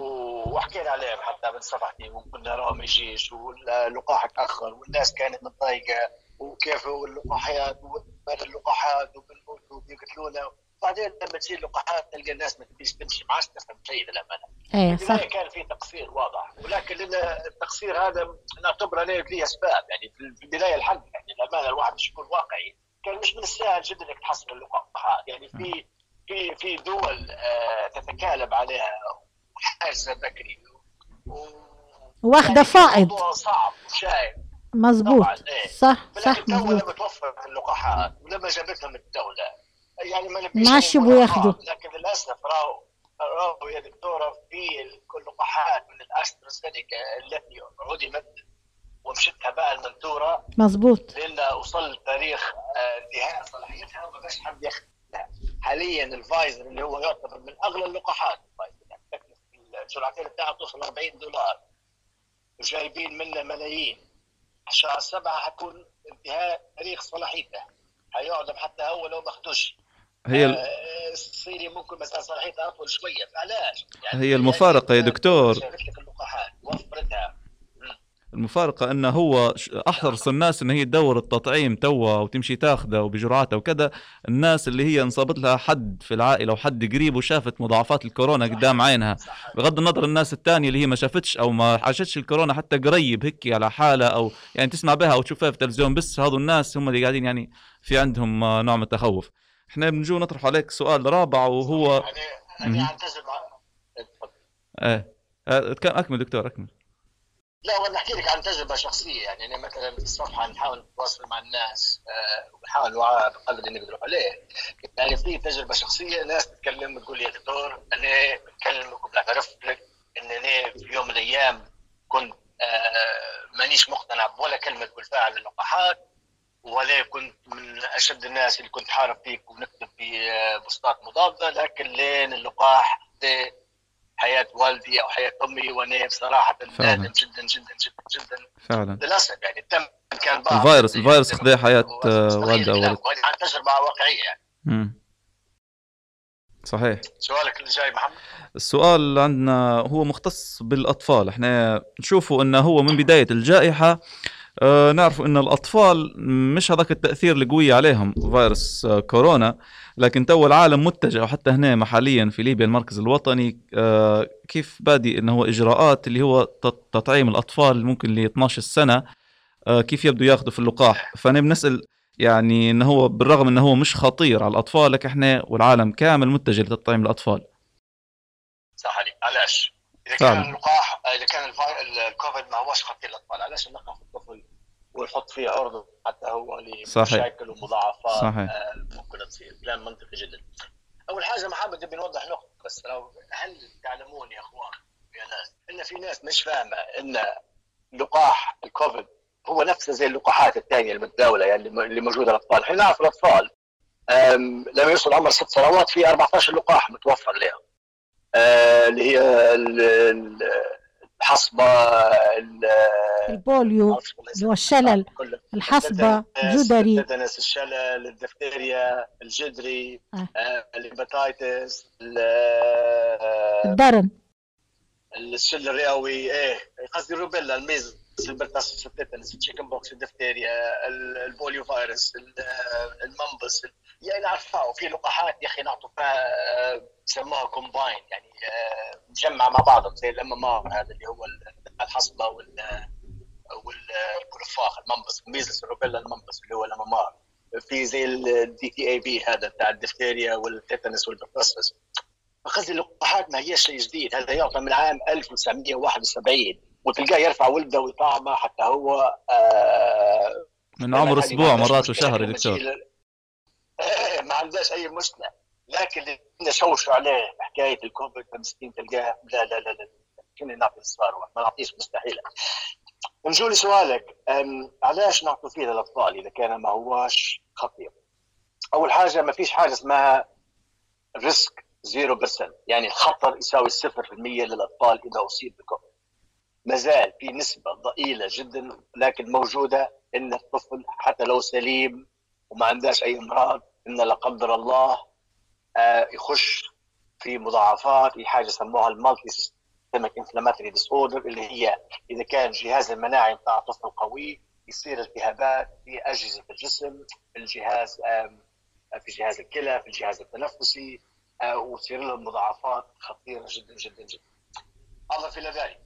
وحكينا عليهم حتى من صفحتي وقلنا راهم ما يجيش واللقاح تاخر والناس كانت متضايقة. وكيف اللقاحات ومال اللقاحات وبنموت وبيقتلونا بعدين لما تصير لقاحات تلقى الناس ما تبيش تمشي ما عادش تفهم شيء للامانه إيه صح. كان في تقصير واضح. ولكن التقصير هذا نعتبره ليه أسباب. يعني في البداية الحل يعني الامانه الواحد مش يكون واقعي كان مش من السهل جدا إنك تحصل اللقاحات. يعني في في في دول آه، تتكالب عليها وحاجزه بكري واخدة يعني فائض. صعب وشايف طبعاً، إيه. صح صح مزبوط لما توفرت اللقاحات ولما جابتهم الدولة. يعني ما نبيش ما أرقام، ياخدوا. لكن للأسف راهو راهو يا دكتورة في اللقاحات من الأسترازينيكا التي عدمت ومشت هباء منثورا مزبوط لأن وصل تاريخ آه، انتهاء صلاحيتها. وما بقاش حد ياخذها حاليا الفايزر اللي هو يعتبر من أغلى اللقاحات الفايزر. يعني الجرعتين بتاعها توصل 40 دولار. وجايبين منه ملايين. شهر سبعة حتكون انتهاء تاريخ صلاحيته. حيعدم حتى هو لو ما اخدوش هي ال- آه، الصيني ممكن مثلا صلاحيتها أطول شوية. فعلاش؟ هي المفارقة يا دكتور. لك اللقاحات. وفرتها. المفارقة أنه هو أحرص الناس إن هي تدور التطعيم توا وتمشي تاخذه وبجرعاتها وكذا. الناس اللي هي انصابت لها حد في العائلة وحد قريب وشافت مضاعفات الكورونا قدام عينها. بغض النظر الناس الثانية اللي هي ما شافتش أو ما عاشتش الكورونا حتى قريب هيك على حالة أو يعني تسمع بها أو تشوفها في التلفزيون بس هذو الناس هم اللي قاعدين يعني في عندهم نوع من التخوف. إحنا بنجو نطرح عليك سؤال رابع وهو يعني مهم. يعني عن تجربه اتفضل. إيه. كم- أكمل دكتور أكمل. لا وأنا أحكي لك عن تجربة شخصية. يعني أنا مثلا في الصفحه نحاول نتواصل مع الناس آه، ونحاول نوعى بقدر اللي نقدر عليه. يعني في تجربة شخصية ناس تتكلم تقول يا دكتور أنا بكلمك وبعترف لك إن أنا في يوم من الأيام كنت آه، مانيش مقتنع بولا كلمة بالفعل اللقاحات ولا كنت من أشد الناس اللي كنت حارب فيك ونكتب في آه، بوستات مضادة لكن لين اللقاح حياة والدي أو حياة أمي وأنا بصراحة. نادم جدا جدا جدا جدا. فعلا. للأسف يعني التم كان ضعف الفيروس الفيروس خذ حياة هو آه، مستحيل والده أو عن تجربة واقعية. يعني مم. صحيح. سؤالك اللي جاي محمد؟ السؤال عندنا هو مختص بالأطفال. إحنا نشوفوا أنه هو من بداية الجائحة آه نعرفوا أن الأطفال مش هذاك التأثير القوي عليهم فيروس آه كورونا لكن تو العالم متجه وحتى هنا محليا في ليبيا المركز الوطني آه كيف بادي أنه هو إجراءات اللي هو تط- تطعيم الأطفال ممكن ل 12 سنة آه كيف يبدو ياخذوا في اللقاح فأنا بنسأل يعني أنه هو بالرغم أنه هو مش خطير على الأطفال لكن إحنا والعالم كامل متجه لتطعيم الأطفال صح عليك علاش؟ إذا. كان اللقاح إذا كان الكوفيد ما هوش خطير للأطفال علاش نلقح الطفل ونحط فيه عرضه حتى هو. لمشاكل ومضاعفات صحيح. آه، ممكن تصير. كلام منطقي جدا. أول حاجة محمد نبي نوضح نقطة بس. لو هل تعلمون يا أخوان يا ناس إن في ناس مش فاهمة إن لقاح الكوفيد هو نفسه زي اللقاحات الثانية المتداوله يعني اللي موجودة للاطفال إحنا نعرف الأطفال لما يوصل عمر ست سنوات في 14 لقاح متوفر لهم آه، اللي هي الحصبة ال- البوليو اللي هو الشلل كله. الحصبة التيتانس- الشلل الدفتيريا الجدري آه. آه، hepatitis آه، الدرن الشل الرئوي إيه قصدي الروبيلا الميز البرتاسس التيتانس التشيكن بوكس الدفتيريا البوليو فيروس المنبس يعني عارفها وفي لقاحات يا أخي نعطوا فيها يسموها كومباين يعني مجمع مع بعضهم زي الام ام هذا اللي هو الحصبة وال والكرفاخ المنبس ميزلس الروبيلا المنبس اللي هو الام ام في زي ال DTaP هذا بتاع الدفتيريا وال tetanus وال pertussis فخذ اللقاحات ما هي شيء جديد هذا يعطى من عام 1971 وتلقاه يرفع ولده ويطعمه حتى هو آه من عمر أسبوع مرات وشهر يا دكتور. [laughs] ما عندهاش أي مشكلة. لكن اللي نشوشوا عليه حكاية الكوفيد مسكين تلقاه لا لا لا لا كنا نعطي الصاروخ ما نعطيش مستحيل نجوا لسؤالك علاش نعطوا فيه للأطفال إذا كان ما هواش خطير؟ أول حاجة ما فيش حاجة اسمها risk 0% يعني الخطر يساوي 0% للأطفال إذا أصيب بكوفيد. ما زال في نسبة ضئيلة جدا لكن موجودة إن الطفل حتى لو سليم وما عندهاش أي أمراض إن لا قدر الله آه يخش في مضاعفات في حاجة سموها ال multisystemic inflammatory disorder اللي هي إذا كان الجهاز المناعي بتاع الطفل قوي يصير التهابات في أجهزة الجسم في الجهاز في جهاز الكلى في الجهاز التنفسي آه وتصير لهم مضاعفات خطيرة جدا جدا جدا. اضف إلى ذلك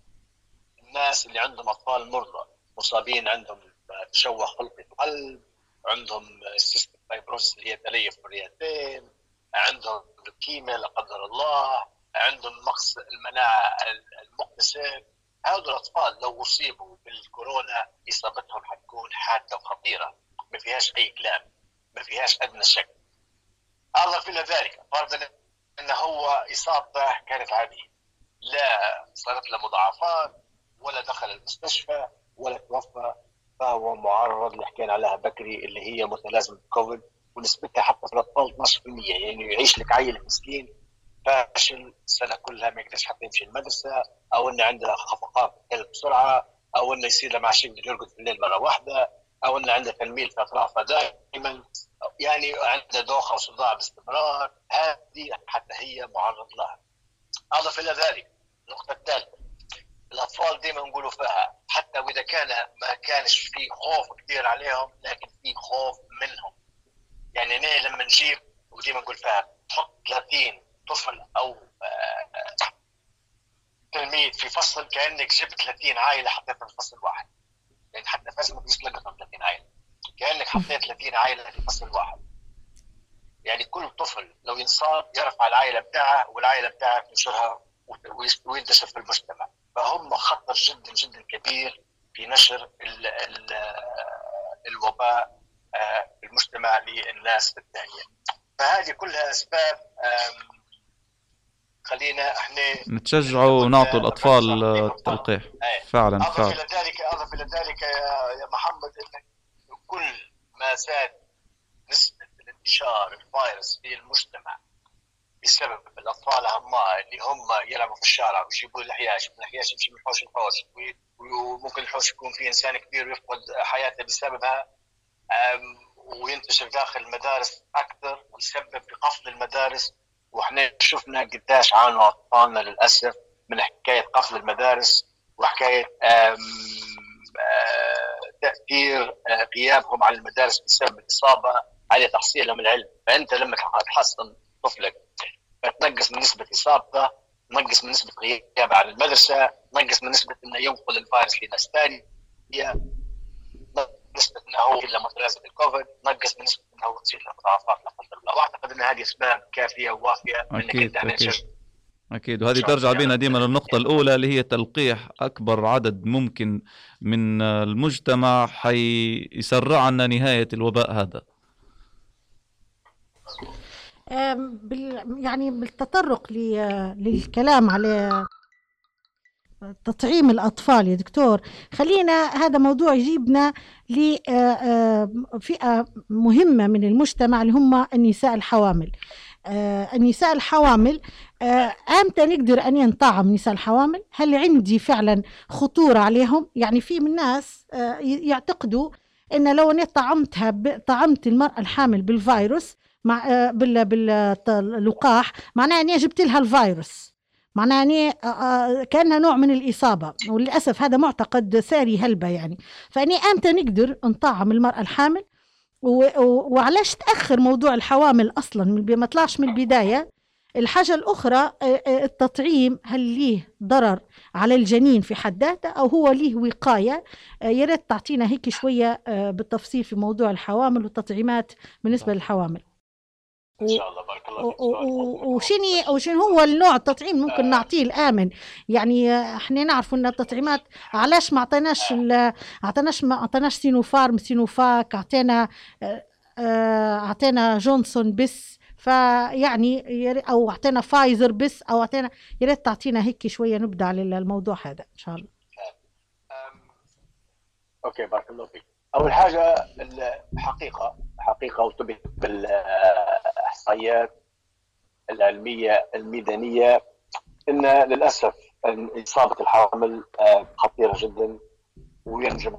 الناس اللي عندهم أطفال مرضى مصابين عندهم تشوه خلقي في القلب عندهم cystic fibrosis اللي هي تليف الرئتين عندهم لوكيميا لا قدر الله عندهم نقص المناعة المقتسم هؤلاء الأطفال لو أصيبوا بالكورونا إصابتهم حتكون حادة وخطيرة ما فيهاش أي كلام ما فيهاش أدنى شك. اضف إلى ذلك فرضا ان هو اصابته كانت عادية لا صارت له مضاعفات ولا دخل المستشفى ولا توفى فهو معرض اللي حكينا عليها بكري اللي هي متلازمة كوفيد ونسبتها حتى في الأطفال 12% يعني يعيش لك عيل مسكين فاشل السنة كلها ما يقدرش حتى يمشي المدرسة أو إنه عنده خفقات بسرعة أو إنه يصير له معشق يرقد في الليل مرة واحدة أو إنه عنده تنميل في اطرافه دائما. يعني عنده دوخة وصداع باستمرار هذه حتى هي معرض لها. أضف إلى ذلك النقطة الثالثة. الأطفال دائما نقولوا فيها حتى وإذا كان ما كانش في خوف كثير عليهم لكن في خوف منهم. يعني أنا لما نجيب وديما نقول فيها تحط 30 طفل أو تلميذ في فصل كأنك جبت 30 عائلة حطيتها في فصل واحد. يعني حتى فاز ما فيش لقطة 30 عائلة. كأنك حطيت 30 عائلة في فصل واحد. يعني كل طفل لو ينصاب يرفع العائلة بتاعه والعائلة بتاعه تنشرها وينتشر في المجتمع. فهم خطر جدا جدا كبير في نشر ال ال الوباء في المجتمع للناس الثانية فهذه كلها أسباب خلينا إحنا نتشجعوا ونعطوا الأطفال التلقيح فعلا أضف فعلا. إلى ذلك أضف إلى ذلك يا محمد انك كل ما زاد نسبة الانتشار الفيروس في المجتمع بسبب الأطفال هما اللي هم يلعبوا في الشارع ويجيبوا الحياش من الحياش يمشي من حوش لحوش وممكن الحوش يكون في إنسان كبير ويفقد حياته بسببها وينتشر داخل المدارس أكثر ويسبب قفل المدارس. وإحنا شفنا قديش عانوا أطفالنا للأسف من حكاية قفل المدارس وحكاية تأثير غيابهم عن المدارس بسبب الإصابة على تحصيلهم العلم. فأنت لما تحصن طفلك فتنقص من نسبة اصابته نقص من نسبة غيابة عن المدرسة نقص من نسبة إنه ينقل الفيروس لناس ثانية نسبه إنه هو إلا متلازم الكوفيد نقص من نسبة إنه هو تصير له مضاعفات لا قدر الله. وأعتقد إن هذه أسباب كافية ووافيه أكيد أكيد. أكيد. وهذه ترجع بنا ديما للنقطة الأولى اللي هي تلقيح أكبر عدد ممكن من المجتمع حيسرع لنا نهاية الوباء هذا. يعني بالتطرق للكلام على تطعيم الأطفال. يا دكتور خلينا هذا موضوع يجيبنا لفئة مهمة من المجتمع اللي هم النساء الحوامل. النساء الحوامل إمتى نقدر أن نطعم نساء الحوامل؟ هل عندي فعلا خطورة عليهم؟ يعني في من الناس يعتقدوا إن لو أنا طعمتها طعمت المرأة الحامل بالفيروس مع باللقاح معناها أني جبت لها الفيروس. معناها يعني كأنها نوع من الإصابة وللأسف هذا معتقد ساري هلبة يعني. فأني إمتى نقدر نطعم المرأة الحامل وعلاش تأخر موضوع الحوامل أصلا؟ ما طلعش من البداية. الحاجة الأخرى التطعيم هل ليه ضرر على الجنين في حد ذاته أو هو ليه وقاية؟ يا ريت تعطينا هيك شوية بالتفصيل في موضوع الحوامل والتطعيمات بالنسبة للحوامل. إن شاء الله بارك الله فيك وشني وشن هو النوع التطعيم ممكن آه. نعطيه الآمن؟ يعني إحنا نعرف إن التطعيمات علاش ما اعطيناش اعطيناش ما اعطيناش سينوفارم سينوفاك اعطينا اعطينا جونسون بس فيعني أو اعطينا فايزر بس أو اعطينا يا ريت تعطينا هيك شوية نبدأ على الموضوع هذا إن شاء الله. okay بارك الله فيك. أول حاجة الحقيقة حقيقة وطبقا بالاحصائيات العلمية الميدانية. إن للأسف اصابه الحوامل خطيرة جدا وينجم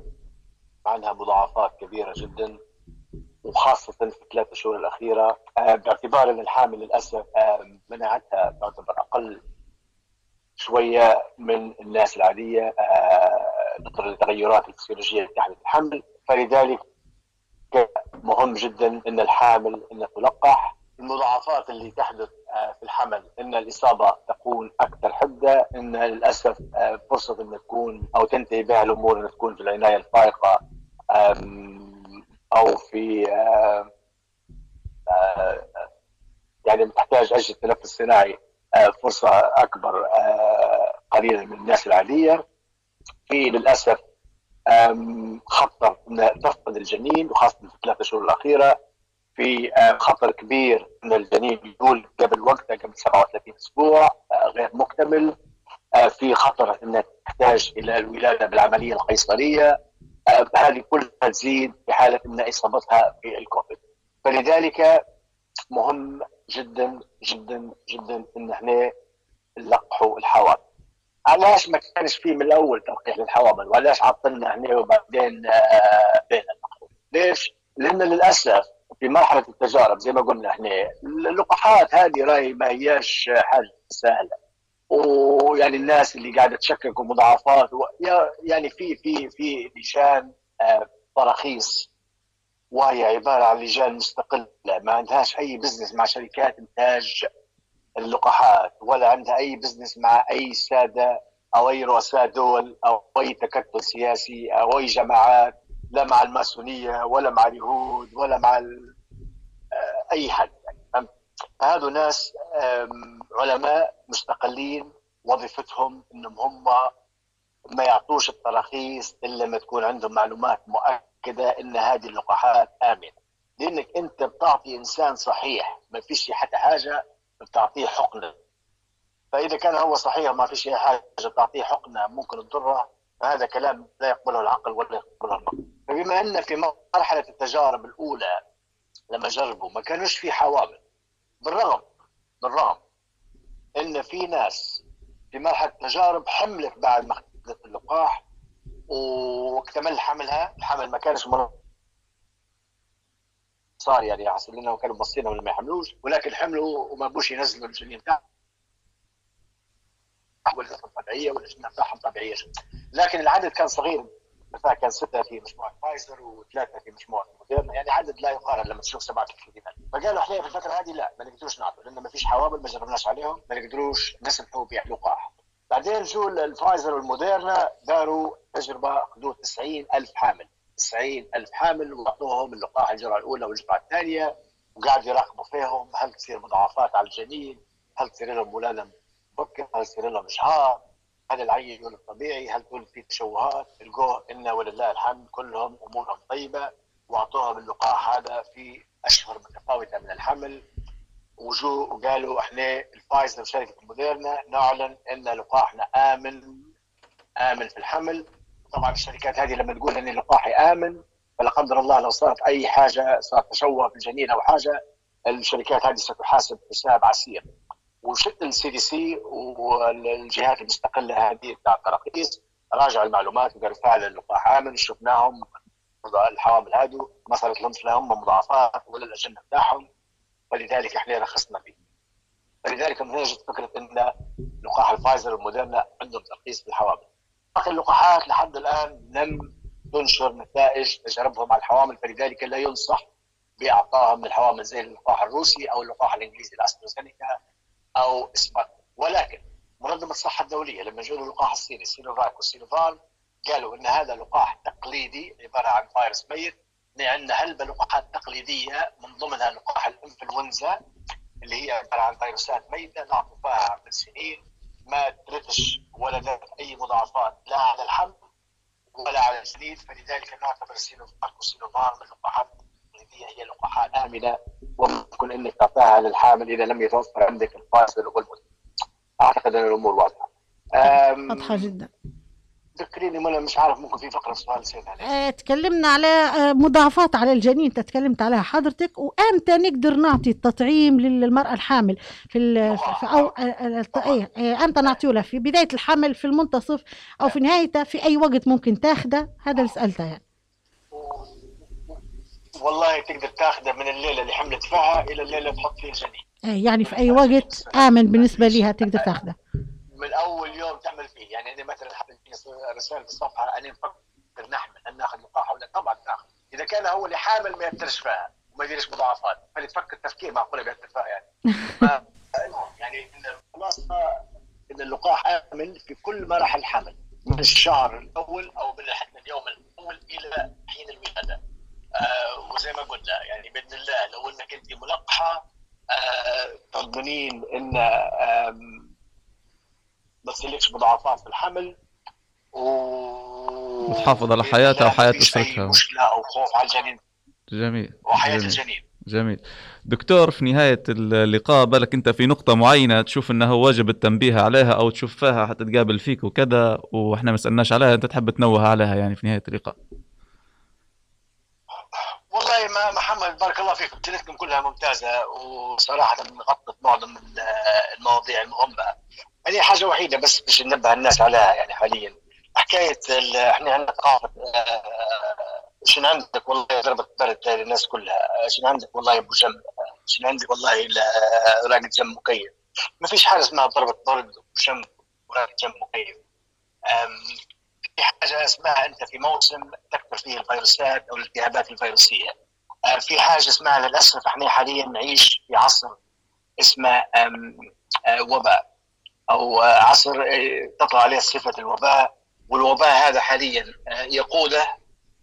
عنها مضاعفات كبيرة جدا وخاصة في الثلاث شهور الأخيرة. باعتبار أن الحامل للأسف مناعتها تعتبر أقل شوية من الناس العادية نظرا للتغيرات الفسيولوجية اللي تحدث الحمل. فلذلك مهم جدا إن الحامل ان تلقح المضاعفات اللي تحدث آه، في الحمل. إن الإصابة تكون أكثر حدة إن للأسف آه، فرصة إن تكون أو تنتهي بها الأمور إن تكون في العناية الفائقة أو في آه، يعني تحتاج أجهزة تنفس صناعي فرصة أكبر قليلا من الناس العادية. في للأسف خطر إن تفقد الجنين وخاصة في الثلاث شهور الأخيرة. في خطر كبير ان الجنين يولد قبل وقته قبل 37 أسبوع آه، غير مكتمل آه، في خطر انها تحتاج إلى الولادة بالعملية القيصرية آه، هذه كلها تزيد في حالة إن إصابتها بالكوفيد. فلذلك مهم جدا جدا جدا إن إحنا نلقحوا الحوامل علاش ما كانش فيه من الأول تلقيح للحوامل وعلاش عطلنا هنا وبعدين آه، بين ليش؟ لأن للأسف في مرحلة التجارب زي ما قلنا إحنا. اللقاحات هذه راي ما هياش حاجة سهلة. ويعني الناس اللي قاعدة تشكك ومضاعفات يعني في في في لجان آه، تراخيص. وهي عبارة عن لجان مستقلة ما عندهاش أي business مع شركات إنتاج اللقاحات ولا عندها أي business مع أي سادة أو أي رؤساء دول أو أي تكتل سياسي أو أي جماعات. لا مع الماسونية ولا مع اليهود ولا مع آه، أي حد يعني هذو ناس علماء مستقلين وظيفتهم إنهم هم ما يعطوش التراخيص إلا لما تكون عندهم معلومات مؤكدة إن هذه اللقاحات آمنة. لأنك أنت بتعطي إنسان صحيح ما فيش حتى حاجة بتعطيه حقنة. فإذا كان هو صحيح ما فيش اي حاجة بتعطيه حقنة ممكن تضره فهذا كلام لا يقبله العقل ولا يقبله المنطق فبما أن في مرحلة التجارب الأولى لما جربوا ما كانوش في حوامل. بالرغم بالرغم أن في ناس في مرحلة التجارب حملت بعد ما اخذت اللقاح واكتمل حملها الحمل ما كانش صار يعني حسب لنا كانوا مبصين ولا ما يحملوش ولكن حملوا وما بوش ينزلوا الجنين بتاعهم والأجنة بتاعهم طبيعية. لكن العدد كان صغير. مثلا كان ستة في مجموعة فايزر وثلاثة في مجموعة موديرنا يعني عدد لا يقارن لما تشوف سبعة كلمات فقالوا إحنا في الفترة هذه لا ما نقدروش نعطوا لأن ما فيش حوامل ما جربناش عليهم ما نقدروش نسمحوا بلقاح بعدين جو الفايزر والموديرنا داروا تجربة حدود 90 ألف حامل. 90 ألف حامل وأعطوهم اللقاح الجرعة الأولى والجرعة الثانية وقاعد يراقبوا فيهم هل تصير مضاعفات على الجنين هل تصير لهم ولادة مبكر هل تصير لهم إشهار. هل العين يولد طبيعي هل تولد في تشوهات الجوه؟ إنا ولله الحمد كلهم أمورهم طيبة وأعطوهم اللقاح هذا في أشهر متفاوتة من الحمل. وجو وقالوا إحنا الفايزر وشركه موديرنا نعلن إن لقاحنا آمن آمن في الحمل. طبعا الشركات هذه لما تقول إن اللقاح آمن فلا قدر الله لو صارت أي حاجة صار تشوه في الجنين أو حاجة الشركات هذه ستحاسب حساب عسير. وجت ال CDC والجهات المستقلة هذه بتاع التراخيص راجعوا المعلومات وقالوا فعلا اللقاح امن شفناهم الحوامل هذو ما صارت لهم لهم مضاعفات ولا الاجنه بتاعهم ولذلك إحنا رخصنا فيه فلذلك من هنا جت فكرة إن لقاح الفايزر والموديرنا عندهم ترخيص في الحوامل. باقي اللقاحات لحد الآن لم تنشر نتائج تجاربهم على الحوامل فلذلك لا ينصح باعطائها من الحوامل زي اللقاح الروسي أو اللقاح الإنجليزي الأسترازينيكا أو سبوتنيك. ولكن منظمة الصحة الدولية لما جاءوا اللقاح الصيني سينوفاك والسينوفارم قالوا إن هذا لقاح تقليدي عبارة عن فيروس ميت عندنا هلبة لقاحات تقليدية من ضمنها لقاح الإنفلونزا اللي هي عبارة عن فيروسات ميتة نعطي فيها من سنين ما ترتش ولا ذات أي مضاعفات لا على الحمل ولا على الجنين فلذلك نعتبر السينوفاك والسينوفان من اللقاحات التقليديه هي لقاحات آمنة وممكن انك تعطيها للحامل إذا لم يتوفر عندك الفاصل والمدة أعتقد أن الأمور واضحة. واضحة جدا. ذكريني ما مش عارف ممكن في فقرة سؤال نسيت عليه آه، تكلمنا على آه، مضاعفات على الجنين تكلمت عليها حضرتك وامتى نقدر نعطي التطعيم للمرأة الحامل في, في أو آه، الت- إيه، آه، إمتى نعطيه لها في بداية الحمل في المنتصف أو في نهايته في أي وقت ممكن تاخده هذا اللي سألته يعني. والله تقدر تاخذه من الليلة اللي حملت فيها إلى الليلة اللي تحط فيه الجنين آه، يعني في أي وقت آمن بالنسبة لها تقدر تاخده من أول يوم تعمل فيه. يعني أنا مثلا حمل فيه رسائل في الصفحة أنا نفكر نحمل هل ناخذ لقاح ولا طبعا ناخذ. إذا كان هو اللي حامل ما يأثرش فيها وما يديرش مضاعفات. فاللي تفكر تفكير معقولة بيأثر فيها يعني. [laughs] يعني الخلاصه إن اللقاح امن في كل مراحل الحمل من الشهر الأول أو من حتى اليوم الأول إلى حين الولاده آه وزي ما قلنا يعني بإذن الله لو إنك أنت ملقحة آه تضمنين إن ما تصيرلكش مضاعفات في الحمل و وتحافظ على حياتها فيش أي أسرتها. مشكلة أو خوف على الجنين جميل وحياة جميل. الجنين جميل دكتور في نهاية اللقاء بالك أنت في نقطة معينة تشوف أنه واجب التنبيه عليها أو تشوف فيها حتى تقابل فيك وكذا وإحنا ما سألناش عليها أنت تحب تنوه عليها يعني في نهاية اللقاء والله ما محمد بارك الله فيكم. سيرتكم كلها ممتازة وصراحة غطت معظم ال- المواضيع المهمة. هذه حاجة وحيدة بس باش ننبه الناس عليها يعني حاليا. حكاية إحنا عندنا ثقافه آه، شنو عندك؟ والله ضربت برد للناس كلها. شنو عندك؟ والله أبو جم. آه، شنو عندك؟ والله راقد جنب مكيف. ما فيش حاجة اسمها ضربه برد وشم وراقد جنب مكيف. في حاجة اسمها أنت في موسم تكثر فيه الفيروسات أو الالتهابات الفيروسية. آه، في حاجة اسمها للأسف إحنا حاليا نعيش في عصر اسمه آه، وباء. أو آه، عصر تطلع عليه صفة الوباء والوباء هذا حاليا يقوده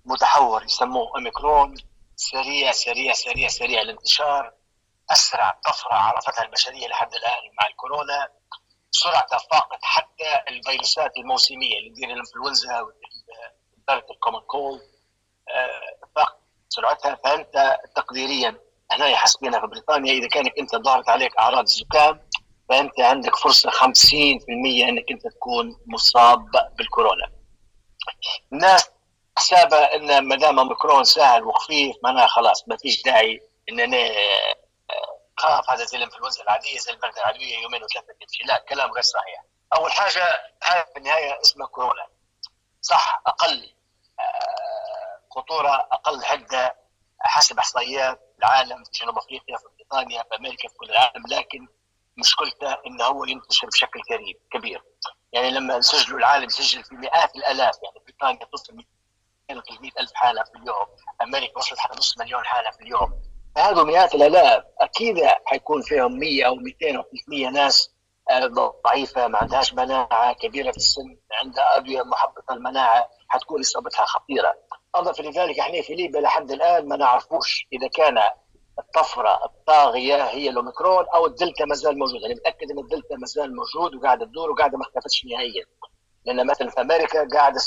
متحور يسموه أوميكرون سريع سريع سريع سريع الانتشار أسرع طفرة عرفتها البشريه لحد الآن مع الكورونا. سرعته فاقت حتى الفيروسات الموسمية اللي تدير الإنفلونزا والبرد ال common cold فاقت سرعتها فأنت تقديريا هنا حاسبينها في بريطانيا إذا كانت أنت ظهرت عليك أعراض الزكام فأنت عندك فرصة 50% إنك أنت تكون مصاب بالكورونا. الناس حسابة إن ما دام اوميكرون سهل وخفيف معناها خلاص ما فيش داعي إن أنا آه، خاف هذا زي الانفلونزا العاديه زي البرد العاديه يومين وثلاثة تمشي لا كلام غير صحيح. أول حاجة هذا في النهاية اسمه كورونا. صح أقل آه، خطورة أقل حده حسب إحصائيات العالم في جنوب أفريقيا في بريطانيا في أمريكا في كل العالم. لكن مشكلته إنه هو ينتشر بشكل كبير كبير. يعني لما سجلوا العالم سجل في مئات الآلاف يعني بريطانيا توصل 200 300 ألف حالة في اليوم. أمريكا وصلت حتى نص مليون حالة في اليوم. فهذول مئات الآلاف. أكيد حيكون فيهم 100 أو 200 أو 300 ناس آه، ضعيفة ما عندهاش مناعة كبيرة في السن عندها أدوية محبطة المناعة حتكون إصابتها خطيرة. أضف لذلك إحنا في ليبيا لحد الآن ما نعرفوش إذا كان الطفرة الطاغية هي الأوميكرون أو الدلتا ما زال موجود أنا متأكد إن الدلتا ما زال موجود وقاعدة تدور وقاعدة ما اختفتش نهائيا. لأن مثلا في أمريكا قاعدة 70%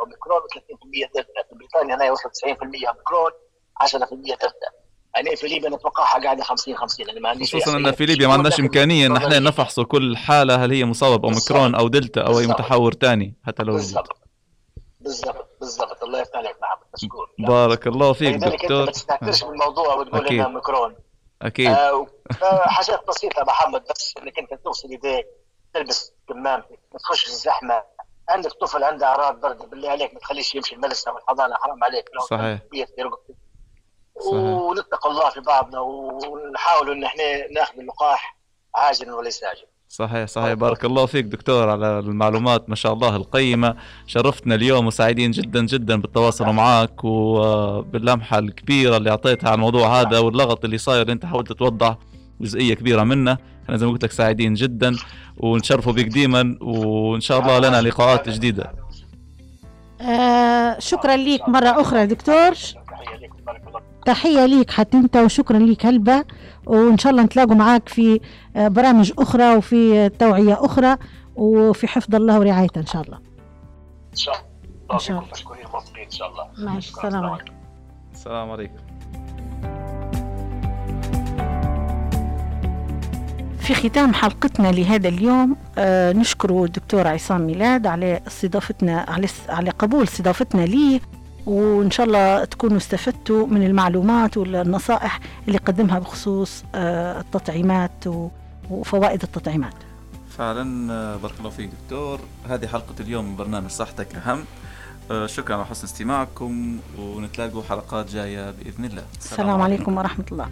أوميكرون و30% دلتا. في بريطانيا هنا وصلت 90% أوميكرون 10% دلتا. أنا في ليبيا نتوقعها قاعدة 50 50 أنا ما عنديش خصوصا إن. في ليبيا ما عندناش إمكانية إن إحنا. نفحصوا كل حالة هل هي مصابة بأوميكرون أو دلتا أو أي. متحور ثاني حتى لو بالضبط. بالضبط. بالضبط. الله يفتح عليك محمد. مشكور. بارك الله فيك أنت دكتور. ما تستهترش بالموضوع وتقول. انها أوميكرون. أكيد. آه، حاجات بسيطة محمد بس إنك أنت تغسل يديك تلبس كمامتك ما تخش الزحمة. عندك طفل عنده أعراض برد بالله عليك ما تخليش يمشي المدرسة والحضانة حرام عليك. لو صحيح. ونتقى الله في بعضنا ونحاول إن إحنا ناخذ اللقاح عاجل وليس آجل صحيح صحيح. بارك الله فيك دكتور على المعلومات ما شاء الله القيمة. شرفتنا اليوم وسعيدين جدا جدا بالتواصل معك وباللمحة الكبيرة اللي أعطيتها على الموضوع هذا واللغط اللي صاير اللي أنت حاولت توضح جزئية كبيرة منه. إحنا زي ما قلت لك سعيدين جدا ونشرفوا بك ديما وإن شاء الله لنا لقاءات جديدة. آه شكرا ليك مرة أخرى دكتور. تحية الله ليك حتى أنت وشكرا ليك هلبة وإن شاء الله نتلاقوا معاك في آه، برامج أخرى وفي توعية أخرى وفي حفظ الله ورعايته إن شاء الله. إن شاء الله. إن شاء موفقين إن شاء الله. ماشي. السلام عليكم. السلام عليكم. في ختام حلقتنا لهذا اليوم آه نشكر الدكتور عصام ميلاد على استضافتنا على على قبول استضافتنا ليه. وإن شاء الله تكونوا استفدتوا من المعلومات والنصائح اللي قدمها بخصوص آه التطعيمات وفوائد التطعيمات. فعلا آه، بارك الله فيك دكتور. هذه حلقة اليوم من برنامج صحتك أهم. آه، شكرا على حسن استماعكم ونتلاقوا حلقات جاية بإذن الله. السلام عليكم ورحمة الله.